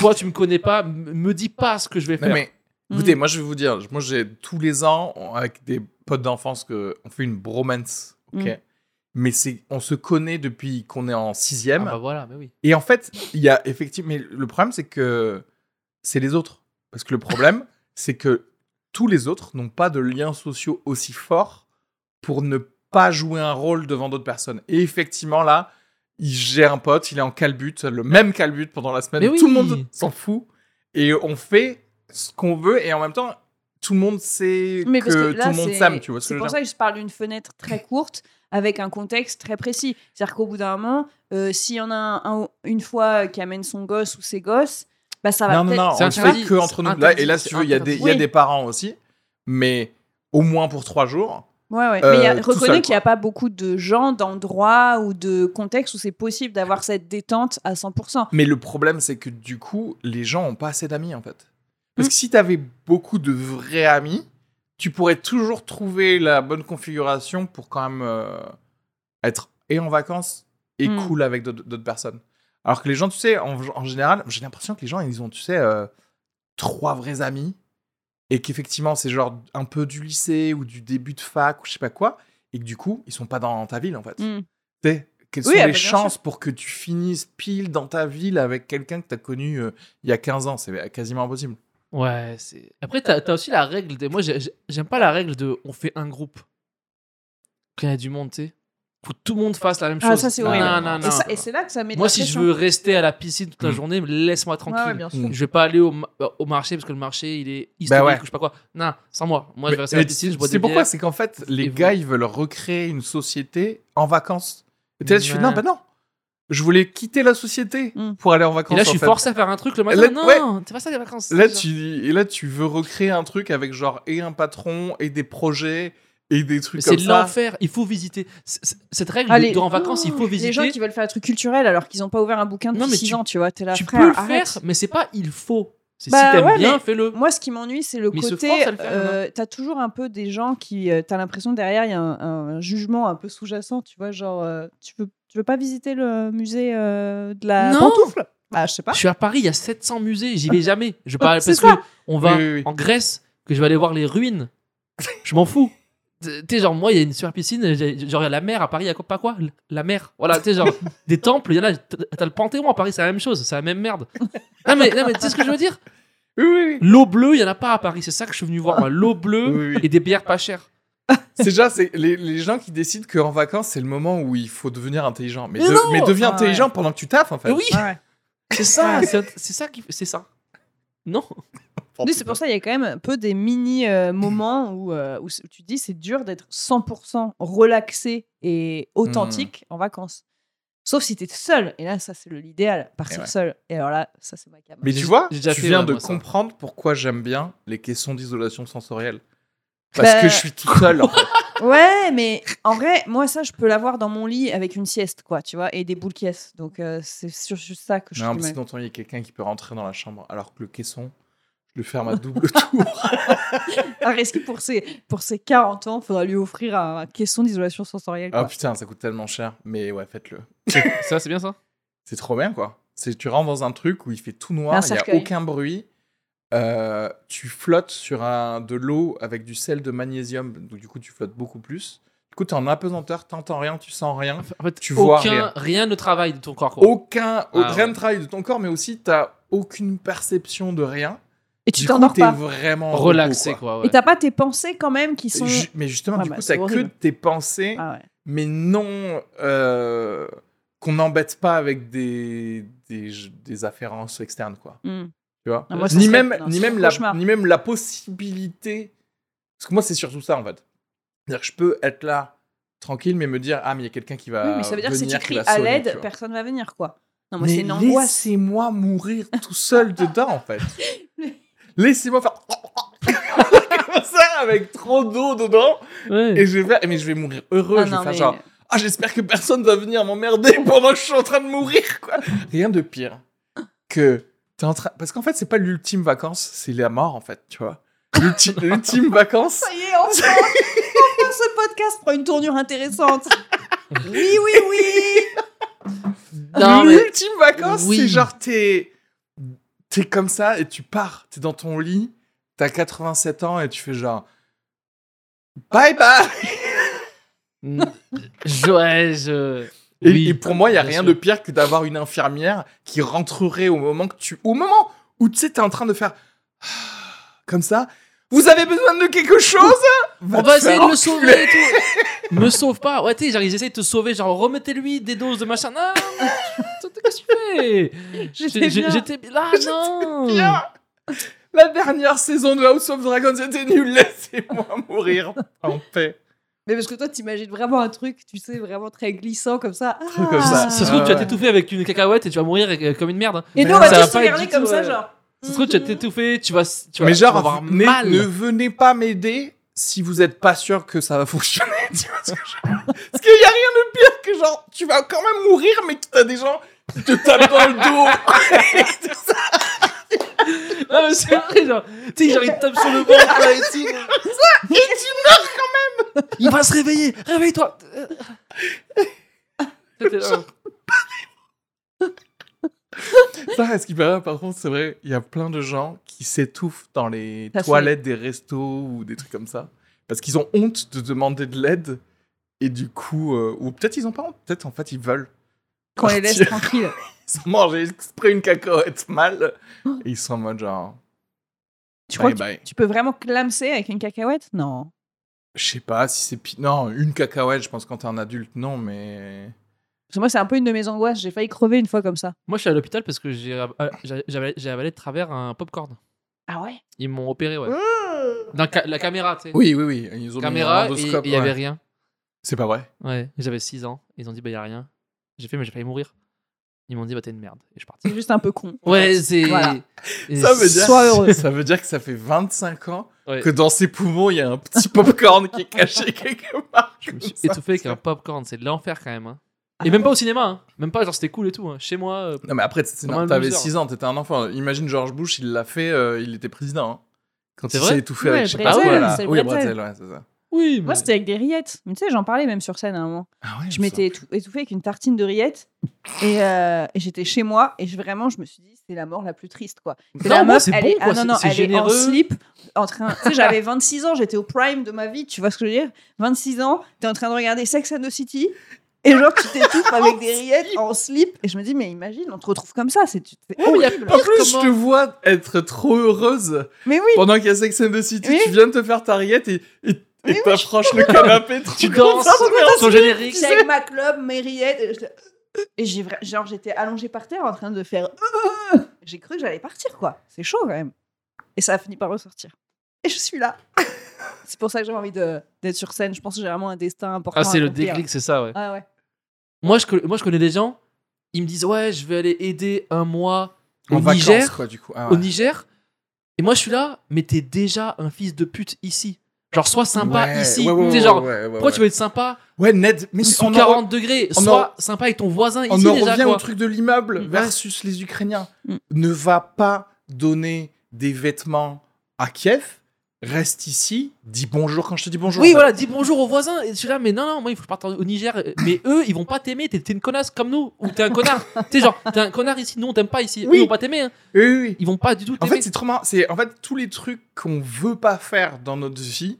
Toi, tu me connais pas. Me dis pas ce que je vais Non, faire. mais Mm. écoutez, moi, je vais vous dire, moi, j'ai tous les ans, avec des potes d'enfance, que on fait une bromance. Ok. Mm. Mais c'est, on se connaît depuis qu'on est en Ah sixième. bah voilà, mais oui. Et en fait, il y a effectivement. Mais le problème, c'est que c'est les autres. Parce que le problème, c'est que tous les autres n'ont pas de liens sociaux aussi forts pour ne pas jouer un rôle devant d'autres personnes. Et effectivement, là, il gère un pote, il est en calbut, le même calbut pendant la semaine. Mais oui. Tout le monde s'en fout. Et on fait ce qu'on veut. Et en même temps, tout le monde sait Mais que, parce que là, tout le monde s'aime, tu vois ce que C'est pour dire ça que je parle d'une fenêtre très courte avec un contexte très précis. C'est-à-dire qu'au bout d'un moment, euh, s'il y en a un- un- une fois qui amène son gosse ou ses gosses, bah ça va Non, non, non, C'est on le fait que entre nous. Là, et là, si tu veux, il y, a des- il y a interdit. des parents aussi, mais au moins pour trois jours. Ouais, ouais. Euh, Mais il y a- tout reconnais qu'il n'y a pas beaucoup de gens, d'endroits ou de contextes où c'est possible d'avoir cette détente à 100%. Mais le problème, c'est que du coup, les gens ont pas assez d'amis, en fait. Parce Mm. que si tu avais beaucoup de vrais amis, tu pourrais toujours trouver la bonne configuration pour quand même euh, être et en vacances et Mm. cool avec d'autres personnes. Alors que les gens, tu sais, en, en général, j'ai l'impression que les gens, ils ont, tu sais, euh, trois vrais amis et qu'effectivement, c'est genre un peu du lycée ou du début de fac ou je sais pas quoi, et que du coup, ils sont pas dans ta ville, en fait. Mm. Tu sais, quelles Oui, sont ah les bah, chances pour que tu finisses pile dans ta ville avec quelqu'un que tu as connu euh, il y a 15 ans? C'est quasiment impossible. Ouais, c'est. Après, t'as as aussi la règle de. Moi, j'ai- j'ai- j'aime pas la règle de on fait un groupe. Quand il y a du monde, tu sais. Faut que tout le monde fasse la même chose. Ah, ça, c'est horrible. Non, non, non. Et, ça- et c'est là que ça met de Moi, la si je veux rester à la piscine toute la Mm. journée, laisse-moi tranquille. Ouais, ouais, bien sûr. Mm. Je vais pas aller au, ma- au marché parce que le marché il est historique Bah ouais. ou je sais pas quoi. Non, sans moi. Moi, je vais rester à la piscine, je bois des pourquoi? bières. C'est qu'en fait, les Et vous gars, ils veulent recréer une société en vacances. Et là, fais Ouais. non, bah non. Je voulais quitter la société Mm. pour aller en vacances. Et là, je en suis fait. forcé à faire un truc le matin. Là- non, ouais. c'est pas ça les vacances. Là, tu, et là, tu veux recréer un truc avec genre et un patron et des projets et des trucs c'est l'enfer. Il faut visiter. C- c- Cette règle Allez. de en vacances, il faut Les visiter. gens qui veulent faire un truc culturel alors qu'ils n'ont pas ouvert un bouquin Non, depuis mais 6 tu- ans, tu vois, t'es là, tu frère, peux le arrête. faire, mais c'est pas il faut. C'est Bah si t'aimes ouais, bien, fais-le. Moi, ce qui m'ennuie, c'est le Mais côté. euh, T'as toujours un peu des gens qui. euh, T'as l'impression derrière, il y a un, un jugement un peu sous-jacent, tu vois, genre, euh, tu, veux, tu veux pas visiter le musée euh, de la Non. pantoufle? Bah, je sais pas. Je suis à Paris, il y a 700 musées, j'y vais jamais. Je parle C'est parce ça. que on va Oui, oui, oui. en Grèce, que je vais aller voir les ruines. Je m'en fous. Tu sais, genre, moi, il y a une super piscine, genre, il y a la mer à Paris, il y a quoi, pas quoi La mer. Voilà, tu sais, genre, des temples, il y en a, t'as le Panthéon à Paris, c'est la même chose, c'est la même merde. Non, mais, non, mais tu sais ce que je veux dire? Oui, oui, oui. L'eau bleue, il y en a pas à Paris, c'est ça que je suis venu voir, moi. L'eau bleue Oui, oui. et des bières pas chères. C'est déjà c'est les, les gens qui décident qu'en vacances, c'est le moment où il faut devenir intelligent. Mais, Mais de- non mais deviens Ah ouais. intelligent pendant que tu taffes, en fait. Oui, ouais. c'est ça, c'est c'est ça qui, c'est ça. Non Oui, c'est pour ça il y a quand même un peu des mini euh, moments où, euh, où tu dis c'est dur d'être 100% relaxé et authentique Hmm. en vacances. Sauf si t'es seul. Et là, ça, c'est le- l'idéal, partir ouais. seul. Et alors là, ça, c'est ma cam. Mais tu vois, tu viens de ça. comprendre pourquoi j'aime bien les caissons d'isolation sensorielle. Parce Bah- que je suis tout seul. en fait. Ouais, mais en vrai, moi, ça, je peux l'avoir dans mon lit avec une sieste, quoi, tu vois, et des boules caisses. Donc, euh, c'est sur- juste ça que je petit mal. d'entendre, il y a quelqu'un qui peut rentrer dans la chambre alors que le caisson, le ferme à double tour. Ah, Reski, pour ses, pour ses 40 ans, faudra lui offrir un caisson d'isolation sensorielle. Ah quoi. putain, ça coûte tellement cher. Mais ouais, faites-le. Ça, c'est bien ça? C'est trop bien, quoi. C'est tu rentres dans un truc où il fait tout noir, il n'y a aucun bruit. euh, tu flottes sur un, de l'eau avec du sel de magnésium, donc du coup tu flottes beaucoup plus. Du coup, tu es en apesanteur, t'entends rien, tu sens rien. En fait, Tu vois aucun, rien. rien ne travaille de ton corps. Quoi. Aucun, Ah rien ouais. ne travaille de ton corps, mais aussi t'as aucune perception de rien. Et tu t'endors pas. vraiment Relaxé, repos, quoi. ouais. Et t'as pas tes pensées quand même qui sont. Mais justement, Ouais, du bah, coup, t'as que tes pensées, Ah ouais. mais non euh, qu'on n'embête pas avec des, des, des afférences externes, quoi. Hmm. Tu vois? Non, moi, ça ni, serait- même, non, ni, même la, ni même la possibilité. Parce que moi, c'est surtout ça, en fait. C'est-à-dire que je peux être là, tranquille, mais me dire Ah, mais il y a quelqu'un qui va. oui, mais ça veut dire que si tu venir, cries à l'aide, personne va venir, quoi. Non, moi, c'est Mais une angoisse. laissez-moi mourir tout seul dedans, en fait. Laissez-moi faire. Comme ça, avec trop d'eau dedans. Ouais. Et je vais faire. Mais je vais mourir heureux. Ah je vais non, faire mais- genre. Ah, j'espère que personne va venir m'emmerder pendant que je suis en train de mourir, quoi. Rien de pire que t'es en train. Parce qu'en fait, c'est pas l'ultime vacances, c'est la mort, en fait, tu vois. L'ulti- L'ultime vacances. Ça y est, enfin, enfin, ce podcast prend une tournure intéressante. Oui, oui, oui. Non, mais- L'ultime vacances, Oui. c'est genre t'es. T'es comme ça et tu pars. T'es dans ton lit, t'as 87 ans et tu fais genre. Bye bye! Mm, je, ouais, je... Et, Oui, et pour moi, il y a rien sûr. de pire que d'avoir une infirmière qui rentrerait au moment que tu. Au moment où tu sais, t'es en train de faire. Comme ça. Vous avez besoin de quelque chose? On te va essayer de le sauver et tout. Me sauve pas. Ouais, tu sais, genre, ils essayent de te sauver. Genre, remettez-lui des doses de machin. Non, qu'est-ce que tu fais J'étais bien. J'étais là, non. Bien. La dernière saison de House of Dragons était nulle. Laissez-moi mourir en paix. Mais parce que toi, t'imagines vraiment un truc, tu sais, vraiment très glissant comme ça. truc comme ça. Ah. Ça se trouve, tu vas Ouais. t'étouffer avec une cacahuète et tu vas mourir euh, comme une merde. Et Mais nous, on va tous pas se regarder comme ça, euh, genre. Ça se trouve, tu vas t'étouffer, tu vas, tu vas, Mais tu vas genre, avoir ne, mal. ne venez pas m'aider si vous êtes pas sûr que ça va fonctionner. tu vois ce que je Parce qu'il y a rien de pire que genre, tu vas quand même mourir, mais que t'as des gens qui te tapent dans le dos. Non, mais c'est vrai, genre, tu sais, genre, il te tape sur le ventre, là, et tu meurs quand même. Il va se réveiller, réveille-toi. C'était Ça, ce qui paraît, par contre, c'est vrai, il y a plein de gens qui s'étouffent dans les toilettes des restos ou des trucs comme ça. Parce qu'ils ont honte de demander de l'aide. Et du coup, euh, ou peut-être ils ont pas honte, peut-être en fait ils veulent. Qu'on les laisse tranquilles. Ils ont mangé exprès une cacahuète mal. Et ils sont en mode genre. Tu crois bye que bye. tu peux vraiment clamser avec une cacahuète? Non. Je sais pas si c'est. Non, une cacahuète, je pense quand t'es un adulte, non, mais. Parce que moi, c'est un peu une de mes angoisses. J'ai failli crever une fois comme ça. Moi, je suis à l'hôpital parce que j'ai euh, j'ai- avalé, de travers un popcorn. Ah ouais? Ils m'ont opéré, ouais. Dans ca- la caméra, tu sais. Oui, oui, oui. Ils ont mis Caméra, un et endoscope, il y avait rien. C'est pas vrai. Ouais, j'avais 6 ans. Ils ont dit, bah, il y a rien. J'ai fait, mais j'ai failli mourir. Ils m'ont dit, bah, t'es une merde. Et je suis parti. C'est juste un peu con. Ouais, c'est. Voilà. Ça veut dire. Sois heureux. Ça veut dire que ça fait 25 ans Ouais. que dans ses poumons, il y a un petit popcorn qui est caché quelque part. Je me suis étouffé avec un popcorn. C'est de l'enfer quand même. hein. Et même pas au cinéma. hein. Même pas, genre, c'était cool et tout. hein. Chez moi. euh, Non, mais après, t'avais loser. 6 ans, t'étais un enfant. Imagine George Bush, il l'a fait, euh, il était président. hein. Quand il s'est étouffé Ouais, avec, je sais pas quoi, là. c'est Oui, Bretzel. Ouais, c'est ça. Oui, mais. Moi, c'était avec des rillettes. Mais tu sais, j'en parlais même sur scène à un moment. Ah ouais, Je m'étais étou- étouffée avec une tartine de rillettes. Et, euh, et j'étais chez moi. Et je, vraiment, je me suis dit, c'est la mort la plus triste, quoi. C'est Non, la meuf, c'est elle bon, est, quoi. ah non, non, elle est en généreux. slip. En train, tu sais, j'avais 26 ans, j'étais au prime de ma vie. Tu vois ce que je veux dire? 26 ans, t'es en train de regarder Sex and the City. Et genre, tu t'étouffes avec des rillettes en slip. Et je me dis, mais imagine, on te retrouve comme ça. C'est c'est horrible. En plus, je te vois être trop heureuse Mais oui, pendant qu'il y a Sex and the City. Oui. Tu viens de te faire ta rillette et et- et oui, t'approches le canapé. trop Tu danses ton générique. c'est avec ma club, mes rillettes. Et, j'ai genre, j'étais allongée par terre en train de faire. J'ai cru que j'allais partir, quoi. C'est chaud quand même. Et ça a fini par ressortir. Et je suis là. c'est pour ça que j'ai envie de- d'être sur scène. Je pense que j'ai vraiment un destin important. Ah, c'est le déclic, c'est ça, ouais. Ah ouais. Moi je, moi, je connais des gens, ils me disent, ouais, je vais aller aider un mois au En vacances, Niger. quoi, du coup. Ah Au. Niger. Et moi, je suis là, mais t'es déjà un fils de pute ici. Genre, sois sympa Ouais, ici. ouais, genre, ouais, ouais, pourquoi ouais. tu veux être sympa Ouais, Ned, mais sous on en, 40 degrés on Sois sympa avec ton voisin on ici en déjà, revient quoi. au truc de l'immeuble Ouais. versus les Ukrainiens. Mm. Ne va pas donner des vêtements à Kiev. Reste ici, dis bonjour quand je te dis bonjour. Oui, en voilà, dis bonjour aux voisins. Et je suis là, mais non, non, moi, il faut que je parte au Niger. Mais eux, ils vont pas t'aimer. T'es t'es une connasse comme nous. Ou t'es un connard. sais, genre, t'es un connard ici. Nous, on t'aime pas ici. Eux, Oui. ils vont pas t'aimer. hein. Oui, oui, oui. Ils vont pas du tout En t'aimer. fait, c'est trop marrant. C'est en fait tous les trucs qu'on veut pas faire dans notre vie,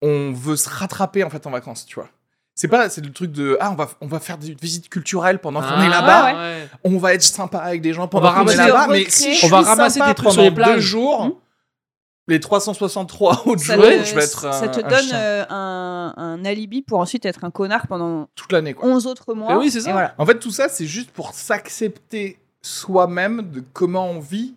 on veut se rattraper en fait en vacances, tu vois. C'est pas, c'est le truc de ah on va on va faire des visites culturelles pendant qu'on est Ah, là-bas. ouais. On va être sympa avec des gens pendant qu'on est là-bas, mais si je on va ramasser des trucs sur les plages. deux jours. Les 363 autres Ça jours, te, je vais être ça un- te un donne euh, un, un alibi pour ensuite être un connard pendant toute l'année quoi. 11 autres mois. Mais oui, c'est ça. Voilà. En fait, tout ça, c'est juste pour s'accepter soi-même de comment on vit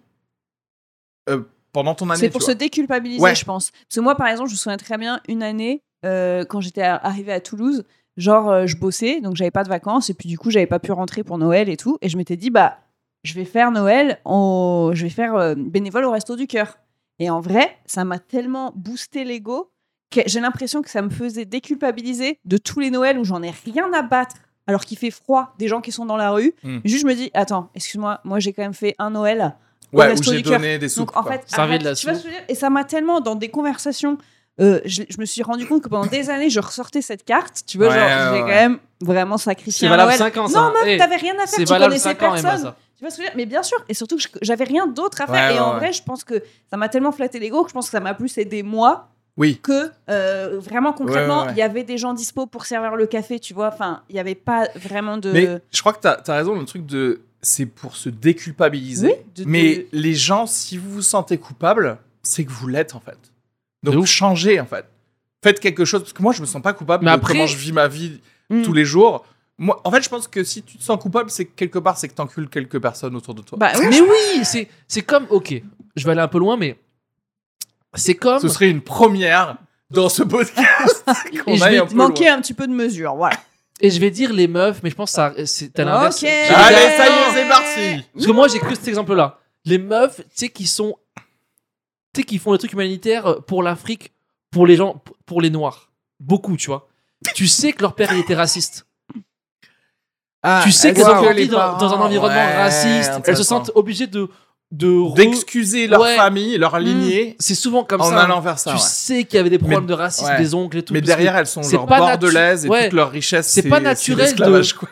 euh, pendant ton année. C'est pour se déculpabiliser, Ouais. je pense. Parce que moi, par exemple, je me souviens très bien une année euh, quand j'étais arrivée à Toulouse. Genre, euh, je bossais, donc j'avais pas de vacances, et puis du coup, j'avais pas pu rentrer pour Noël et tout. Et je m'étais dit, bah, je vais faire Noël, je vais faire euh, bénévole au Resto du Cœur. Et en vrai, ça m'a tellement boosté l'ego que j'ai l'impression que ça me faisait déculpabiliser de tous les Noëls où j'en ai rien à battre, alors qu'il fait froid, des gens qui sont dans la rue. Mm. Juste, je me dis, attends, excuse-moi, moi j'ai quand même fait un Noël Ouais, où j'ai donné des soupes. Donc en fait, arrête, de la tu soupe. Et ça m'a tellement dans des conversations, euh, je, je me suis rendu compte que pendant des années, je ressortais cette carte. Tu vois, Ouais, genre, ouais, j'ai ouais. quand même vraiment sacrifié C'est un valable Noël. 5 ans, ça. Non, meuf, Eh, t'avais rien à faire. Tu connaissais 5 ans, Emma, personne. Tu vois ce que je veux dire? Mais bien sûr. Et surtout que j'avais rien d'autre à faire. Ouais, et ouais, en ouais. vrai, je pense que ça m'a tellement flatté l'ego que je pense que ça m'a plus aidé moi Oui. que euh, vraiment concrètement, Ouais, ouais, ouais. il y avait des gens dispo pour servir le café, tu vois. Enfin, il n'y avait pas vraiment de. Mais je crois que t'as as raison, le truc de. C'est pour se déculpabiliser. Oui, de- de- Mais les gens, si vous vous sentez coupable, c'est que vous l'êtes en fait. De Donc changez en fait. Faites quelque chose. Parce que moi, je me sens pas coupable Mais de après- comment je vis ma vie Mm. tous les jours. Moi, en fait, je pense que si tu te sens coupable, c'est que quelque part, c'est que t'encules quelques personnes autour de toi. Bah oui. Mais oui, c'est c'est comme. Ok, je vais aller un peu loin, mais c'est comme. Ce serait une première dans ce podcast qu'on Et je vais un peu Manquer loin. un petit peu de mesure, voilà. Et je vais dire les meufs, mais je pense que ça, c'est t'as l'inverse. Allez, ça y est, c'est parti. Parce que moi, j'ai que cet exemple-là. Les meufs, tu sais, qui sont. Tu sais, qui font des trucs humanitaires pour l'Afrique, pour les gens, pour les Noirs. Beaucoup, tu vois. Tu sais que leur père, il était raciste. Ah, tu sais qu'elles ont grandi dans, un environnement Ouais, raciste. Elles se sentent obligées de. de re- d'excuser leur Ouais. famille, leur lignée, C'est souvent comme en ça. allant vers ça. tu ouais. sais qu'il y avait des problèmes Mais- de racisme des oncles et tout. Mais derrière, elles sont genre pas natu- bordelaises et toute leur richesse. C'est pas naturel de- l'esclavage, quoi.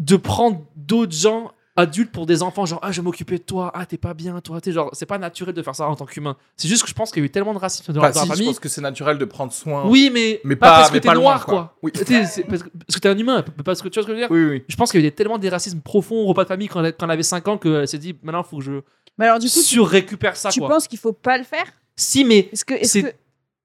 de prendre d'autres gens adultes pour des enfants, genre ah je vais m'occuper de toi, ah t'es pas bien toi, t'es genre c'est pas naturel de faire ça en tant qu'humain. C'est juste que je pense qu'il y a eu tellement de racisme dans, dans la si, je famille. pense que c'est naturel de prendre soin. Oui, mais, Mais pas, pas- parce que mais t'es pas loin, noir, quoi. quoi. Oui. T'es- c'est parce, que, parce que t'es un humain, parce que tu vois ce que je veux dire? Oui, oui. Je pense qu'il y a eu tellement des racismes profonds au repas de famille quand elle, quand elle avait 5 ans qu'elle s'est dit maintenant faut que je Mais alors, du coup, tu, surrécupère ça tu quoi. penses qu'il faut pas le faire? Si, mais, Est-ce que. Que...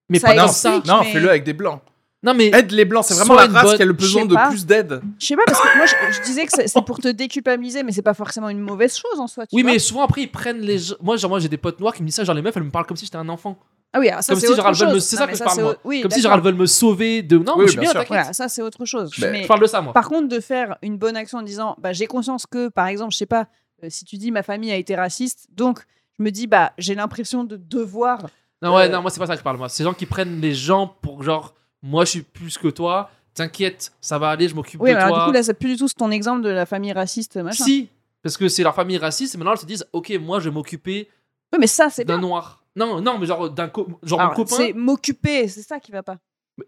mais Ça pas Non, ça. non mais- fais-le avec des blancs. Non, mais Aide les blancs, c'est vraiment la une race bonne- qui a le besoin de plus d'aide. Je sais pas, parce que moi, je, je disais que c'est pour te déculpabiliser, mais c'est pas forcément une mauvaise chose en soi. Tu oui, vois mais souvent après ils prennent les gens. Moi, genre, moi j'ai des potes noirs qui me disent ça, genre les meufs elles me parlent comme si j'étais un enfant. Ah oui, alors ça, comme c'est si, autre genre, me- chose. c'est ça que je parle, moi. Oui, comme si genre elles veulent me sauver de. Non, Oui, mais je suis bien bien. Voilà, ça, c'est autre chose. Mais Je parle de ça moi. par contre, de faire une bonne action en disant, bah, j'ai conscience que, par exemple, je sais pas, euh, si tu dis ma famille a été raciste, donc je me dis, bah, j'ai l'impression de devoir. Non, ouais, Euh, non, moi c'est pas ça que je parle. Moi, c'est gens qui prennent les gens pour genre, moi je suis plus que toi. T'inquiète, ça va aller, je m'occupe Oui, de alors toi. du coup, là, c'est plus du tout ton exemple de la famille raciste, machin. si, parce que c'est leur famille raciste. Et maintenant elles se disent, ok, moi je vais m'occuper Oui, mais ça, c'est d'un noir. Non, non, mais genre d'un co- genre Alors, mon copain. C'est m'occuper, c'est ça qui va pas.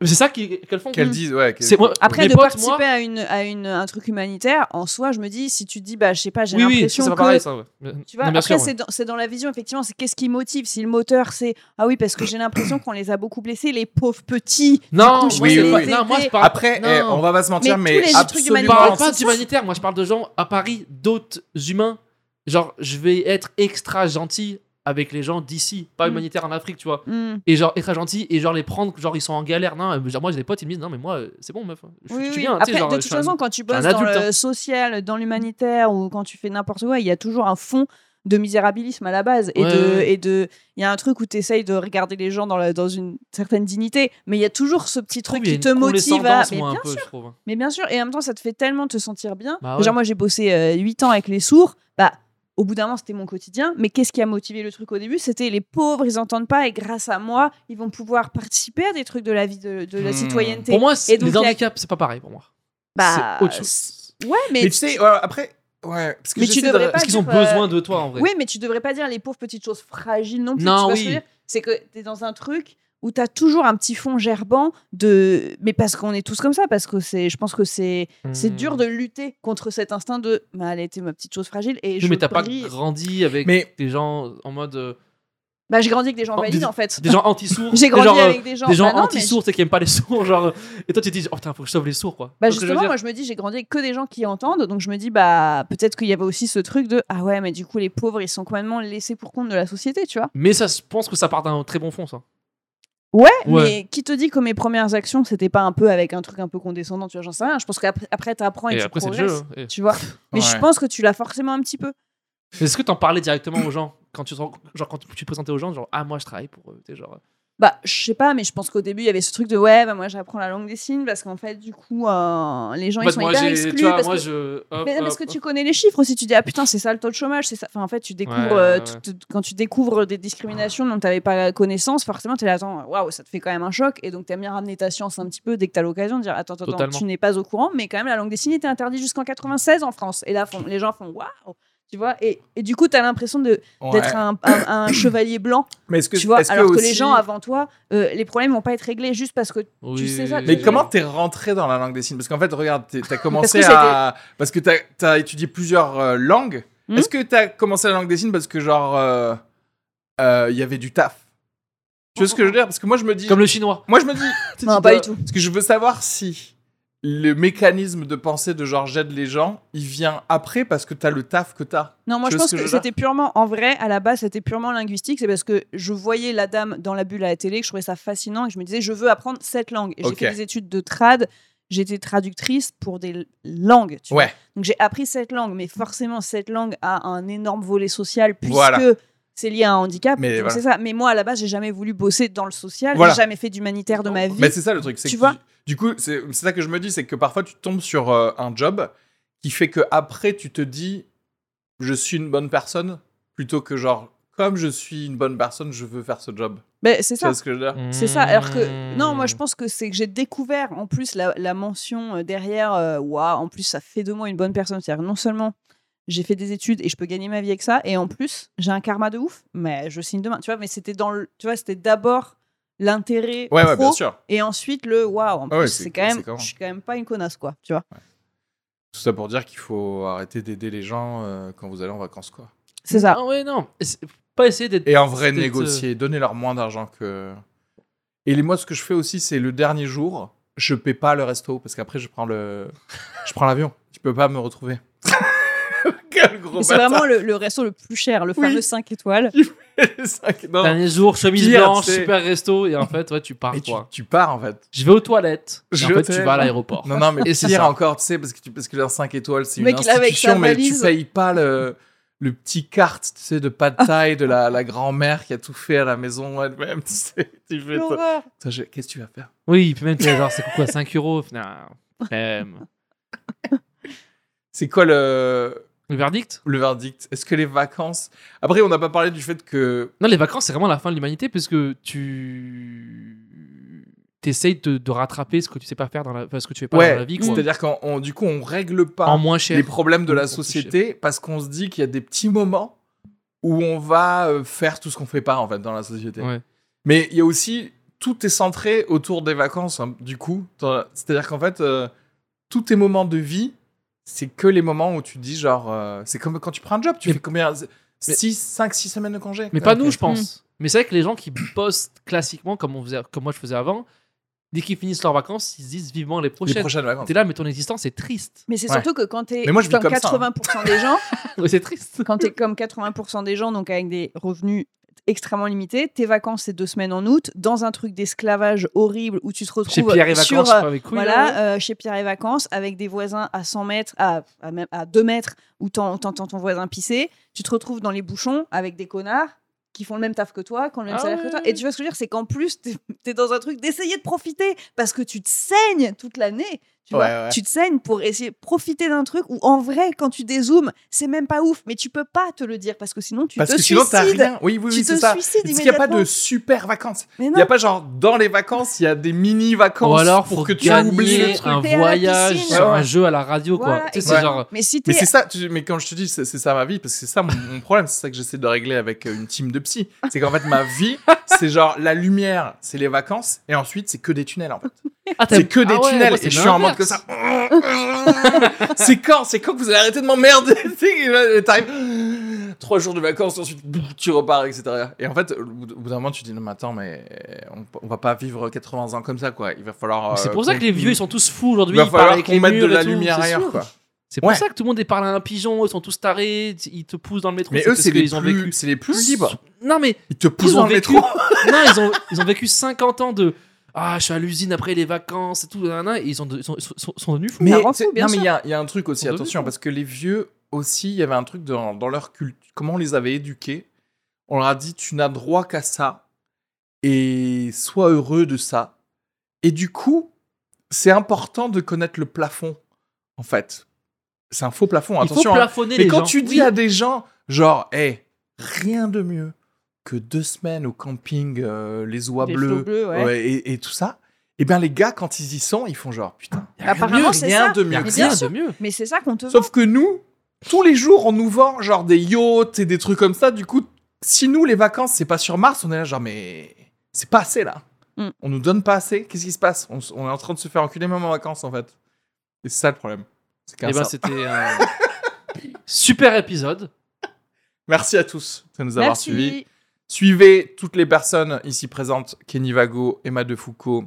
C'est ça qu'elles font. Qu'elles disent, ouais. C'est moi. Après, de potes, participer moi- à, une, à une, un truc humanitaire, en soi, je me dis, si tu te dis, bah, je sais pas, j'ai Oui, oui, l'impression c'est pas que. pareil ça. ouais. Tu vois, Non, après, sûr, c'est ouais. dans, c'est dans la vision, effectivement, c'est qu'est-ce qui motive. Si le moteur, c'est Ah oui, parce que j'ai l'impression qu'on les a beaucoup blessés, les pauvres petits. Non, coup, c'est non, moi je parle. Après, non. eh, on va pas se mentir, Mais mais, tous les trucs absolument. Je parle pas c'est- d'humanitaire, moi je parle de gens à Paris, d'autres humains. Genre, je vais être extra gentil avec les gens d'ici, pas Mm. humanitaire en Afrique, tu vois. Hmm. Et genre, extra gentil, et genre les prendre, genre ils sont en galère. Non, euh, genre, moi j'ai des potes, ils me disent non, mais moi euh, c'est bon, meuf. Je, Oui, je suis oui. bien. Après, genre, de toute un- façon, quand tu bosses dans adulte, le hein. social, dans l'humanitaire ou quand tu fais n'importe quoi, il y a toujours un fond de misérabilisme à la base. Et Ouais, de, ouais. et de, il y a un truc où tu essayes de regarder les gens dans, la- dans une certaine dignité, mais il y a toujours ce petit truc qui te motive à. Mais bien peu, sûr, hein. mais bien sûr, et en même temps, ça te fait tellement te sentir bien. Bah ouais. Genre, moi, j'ai bossé 8 ans avec les sourds. Bah, au bout d'un moment, c'était mon quotidien. Mais qu'est-ce qui a motivé le truc au début? C'était les pauvres, ils entendent pas, et grâce à moi, ils vont pouvoir participer à des trucs de la vie de, de la Hmm. citoyenneté. Pour moi, c'est- donc, les y a- handicaps, c'est pas pareil pour moi. bah, c'est autre chose. Ouais, mais, Mais tu sais, ouais, après, ouais, parce que Mais tu de- devrais pas Parce qu'ils ont dire, euh, besoin de toi en vrai. Oui, mais tu devrais pas dire les pauvres petites choses fragiles non plus. Non, tu oui. C'est que tu es dans un truc où tu as toujours un petit fond gerbant de. Mais parce qu'on est tous comme ça, parce que c'est, je pense que c'est, c'est Hmm. dur de lutter contre cet instinct de. Bah, elle était ma petite chose fragile et Oui, je mais t'as pas grandi avec Mais- des gens en mode. euh, Bah, j'ai grandi avec des gens Oh, valides des- en fait. des gens anti-sourds. J'ai des grandi gens, euh, avec des gens. des gens Bah mais anti-sourds, tu sais, qui aiment pas les sourds, genre. euh, Et toi, tu te dis, oh putain, faut que je sauve les sourds, quoi. Bah je justement, dire moi je me dis, j'ai grandi avec que des gens qui entendent, donc je me dis, bah peut-être qu'il y avait aussi ce truc de ah ouais, mais du coup les pauvres ils sont complètement laissés pour compte de la société, tu vois. Mais ça, je pense que ça part d'un très bon fond, ça. Ouais, Ouais. mais qui te dit que mes premières actions c'était pas un peu avec un truc un peu condescendant, tu vois, j'en sais rien. Je pense qu'après après t'apprends et, Et tu après, jeu. progresses, hein. Et- tu vois. Mais je pense que tu l'as forcément un petit peu. Est-ce que t'en parlais directement aux gens quand tu genre quand tu te présentais aux gens, genre ah moi je travaille pour eux, tu sais, genre. Bah, je sais pas, mais je pense qu'au début il y avait ce truc de ouais, bah moi j'apprends la langue des signes parce qu'en fait du coup euh, les gens En ils sont moi, hyper exclus tu vois, parce moi que je. hop, Mais non, parce hop, que tu connais les chiffres aussi, tu dis ah putain c'est ça le taux de chômage, c'est ça. Enfin en fait tu découvres Ouais, euh, ouais, tu te- quand tu découvres des discriminations dont tu n'avais pas connaissance, forcément tu es là attends waouh ça te fait quand même un choc et donc tu aimes bien ramener ta science un petit peu dès que tu as l'occasion de dire attends attends, attends Totalement. tu n'es pas au courant mais quand même la langue des signes était interdite jusqu'en 96 en France et là font- les gens font waouh tu vois et, et du coup tu as l'impression de Ouais. d'être un, un- un chevalier blanc Mais est-ce que, tu vois est-ce alors que, aussi- les gens avant toi euh, les problèmes vont pas être réglés juste parce que Oui, tu sais ça, tu Mais oui. comment t'es rentré dans la langue des signes? Parce qu'en fait, regarde, t'as commencé que à. Parce que t'as as étudié plusieurs euh, langues. Hmm? Est-ce que t'as commencé la langue des signes parce que, genre, euh, euh, il y avait du taf? Tu vois ce que je veux dire? Parce que moi, je me dis. Comme le chinois. Moi, je me dis. tu non pas du tout Parce que je veux savoir si le mécanisme de pensée de genre j'aide les gens, il vient après parce que t'as le taf que t'as. Non, moi Tu je pense que, c'était purement, en vrai, à la base, c'était purement linguistique. C'est parce que je voyais la dame dans la bulle à la télé, que je trouvais ça fascinant et que je me disais, je veux apprendre cette langue. Et j'ai fait des études de trad. j'étais traductrice pour des langues. Tu vois. Donc j'ai appris cette langue, mais forcément cette langue a un énorme volet social puisque Voilà. C'est lié à un handicap. Mais Donc voilà. c'est ça. Mais moi à la base j'ai jamais voulu bosser dans le social. Voilà. J'ai jamais fait d'humanitaire de ma vie. Mais c'est ça le truc. c'est Tu que vois Du coup, c'est c'est ça que je me dis, c'est que parfois tu tombes sur euh, un job qui fait que après tu te dis, je suis une bonne personne, plutôt que genre, comme je suis une bonne personne, je veux faire ce job. Mais c'est ça. ce que je veux dire? C'est ça. Alors que non, Hmm. moi je pense que c'est que j'ai découvert en plus la, la mention euh, derrière. euh, Waouh, en plus ça fait de moi une bonne personne. C'est-à-dire non seulement j'ai fait des études et je peux gagner ma vie avec ça, et en plus j'ai un karma de ouf. Mais je signe demain. Tu vois, mais c'était dans le. Tu vois, c'était d'abord l'intérêt Ouais, ouais, pro, bien sûr. et ensuite le waouh. En plus, ouais, c'est quand même. Je suis quand même pas une connasse quoi. Tu vois. Tout ça pour dire qu'il faut arrêter d'aider les gens euh, quand vous allez en vacances, quoi. C'est ça. Ah ouais, non. Pas essayer d'être. Et en vrai, négocier, donner leur moins d'argent que. Et les, moi, ce que je fais aussi, c'est le dernier jour, je paie pas le resto parce qu'après, je prends le, je prends l'avion. Tu peux pas me retrouver. Quel gros Mais c'est vraiment le, le resto le plus cher, le Oui. fameux 5 étoiles. Non. Dernier jour, chemise Pire, blanche, c'est- super resto, et en fait, ouais, tu pars Et tu, quoi. tu pars en fait. Je vais aux toilettes. Et Je en fait, vais aux tu vas à l'aéroport. Non, non, mais Et c'est pire ça. encore, tu sais, parce que, tu, parce que les 5 étoiles, c'est une institution, mais tu payes pas le, le petit carte, tu sais, de pas de taille de la, la grand-mère qui a tout fait à la maison elle-même. Tu sais, tu fais toi. L'horreur. Toi, je- Qu'est-ce que tu vas faire? Oui, puis même, tu genre, c'est quoi, 5 euros. C'est quoi le, Le verdict? Le verdict Est-ce que les vacances? Après, on n'a pas parlé du fait que. Non, les vacances, c'est vraiment la fin de l'humanité parce que tu t'essayes de, de rattraper ce que tu sais pas faire dans la, enfin, ce que tu fais pas dans Ouais, la vie, c'est-à-dire qu'en du coup, on règle pas En moins cher. les problèmes de la société parce qu'on se dit qu'il y a des petits moments où on va euh, faire tout ce qu'on fait pas en fait dans la société. Ouais. Mais il y a aussi tout est centré autour des vacances hein, du coup. C'est-à-dire qu'en fait euh, tous tes moments de vie, c'est que les moments où tu dis genre euh, c'est comme quand tu prends un job, tu Mais- fais combien mais- 6 5 6 semaines de congé? Mais pas nous, je pense. Mais c'est vrai que les gens qui bossent classiquement, comme, on faisait, comme moi je faisais avant, dès qu'ils finissent leurs vacances, ils se disent vivement les les prochaines. prochaines vacances. T'es là, mais ton existence est triste. Mais c'est Ouais. surtout que quand t'es Mais moi, je vis comme comme ça, hein. 80% des gens, c'est triste. quand t'es comme 80% des gens, donc avec des revenus extrêmement limités, tes vacances c'est deux semaines en août, dans un truc d'esclavage horrible où tu te retrouves Chez Pierre et sur, Vacances, avec couilles, voilà, là, euh, chez Pierre et Vacances, avec des voisins à 100 mètres, à, à, même à 2 mètres, où t'en- t'entends ton voisin pisser. Tu te retrouves dans les bouchons avec des connards qui font le même taf que toi, qui ont le même Ah salaire que toi. Et tu vois ce que je veux dire C'est qu'en plus, t'es es dans un truc d'essayer de profiter parce que tu te saignes toute l'année. Tu, vois Ouais, ouais. tu te saignes pour essayer de profiter d'un truc où, en vrai, quand tu dézoomes, c'est même pas ouf, mais tu peux pas te le dire parce que sinon tu Parce te que sinon t'as suicides. rien. Oui oui Tu oui te c'est ça. suicides Parce qu'il n'y a pas de super vacances. Il n'y a pas genre dans les vacances, il y a des mini vacances Ou alors, pour que tu oublies le truc. un voyage sur un jeu à la radio, quoi. Voilà, Tu sais, et c'est ouais. genre. Mais si Mais t'es c'est ça, tu- mais quand je te dis c'est ça ma vie, parce que c'est ça mon, mon problème, c'est ça que j'essaie de régler avec euh, une team de psy. C'est qu'en fait ma vie, c'est genre la lumière, c'est les vacances, et ensuite c'est que des tunnels en fait. Ah, C'est que des ah ouais, tunnels, moi, et je suis en mode ça. c'est quand, c'est quand que vous allez arrêter de m'emmerder T'arrives trois jours de vacances, ensuite tu repars, etc. Et en fait, au bout d'un moment, tu dis non mais attends, mais on, on va pas vivre 80 ans comme ça quoi. Il va falloir. C'est euh, pour ça que les vieux, ils sont tous fous aujourd'hui. Il va falloir qu'on mette de la lumière ailleurs quoi. C'est pour Ouais. ça que tout le monde est parlé à un pigeon, ils sont tous tarés, ils te poussent dans le métro. Mais eux, c'est les ont plus, vécu. c'est les plus libres. Non, mais Ils te poussent ils dans le vécu. métro. non, ils ont, ils ont vécu 50 ans de. Ah, je suis à l'usine après les vacances et tout. nanana, et ils sont, de- ils sont, ils sont, sont devenus fous. Mais non, mais il y a, il y a un truc aussi, attention, parce que les vieux aussi, il y avait un truc dans, dans leur culte. Comment on les avait éduqués On leur a dit tu n'as droit qu'à ça et sois heureux de ça. Et du coup, c'est important de connaître le plafond, en fait. C'est un faux plafond, Il faut attention. hein. plafonner Mais les quand gens. tu dis Oui. à des gens, genre, hé, rien de mieux que deux semaines au camping, euh, les oies Les bleues flots bleus, ouais. ouais, et, et tout ça, et bien les gars, quand ils y sont, ils font genre, putain, y a rien de Apparemment, mieux, c'est rien ça. de mieux rien de mieux. Mais c'est ça qu'on te vend. Sauf que nous, tous les jours, on nous vend genre des yachts et des trucs comme ça. Du coup, si nous, les vacances, c'est pas sur Mars, on est là genre, mais c'est pas assez là. Mm. On nous donne pas assez. Qu'est-ce qui se passe? On, est en train de se faire enculer même en vacances en fait. Et c'est ça le problème. C'est qu'un Et ben, ça. c'était un super épisode. Merci à tous de nous avoir Merci. suivis. Suivez toutes les personnes ici présentes Kenny Vago, Emma De Foucault,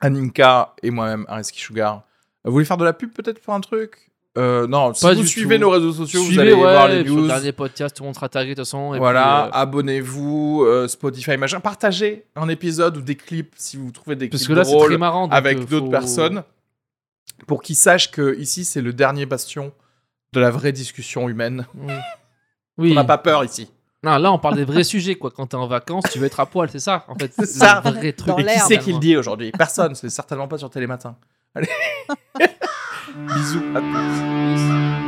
Aninka et moi-même, Ariski Sugar. Vous voulez faire de la pub peut-être pour un truc? Euh, Non, si vous suivez tout. nos réseaux sociaux, vous Suivez, allez ouais, voir les news. dernier podcast, tout le monde sera tagué de toute façon. et Voilà, euh, abonnez-vous, euh, Spotify, machin. Partagez un épisode ou des clips si vous trouvez des parce clips que là, drôles très marrant. avec euh, d'autres personnes. pour qu'ils sachent que ici, c'est le dernier bastion de la vraie discussion humaine. Oui. On n'a pas peur ici. Non, là, on parle des vrais sujets, quoi. Quand t'es en vacances, tu veux être à poil, c'est ça, en fait. C'est ça. le vrai truc. Dans Et qui c'est qui le dit aujourd'hui? Personne, c'est certainement pas sur Télématin. Allez. Bisous à tous.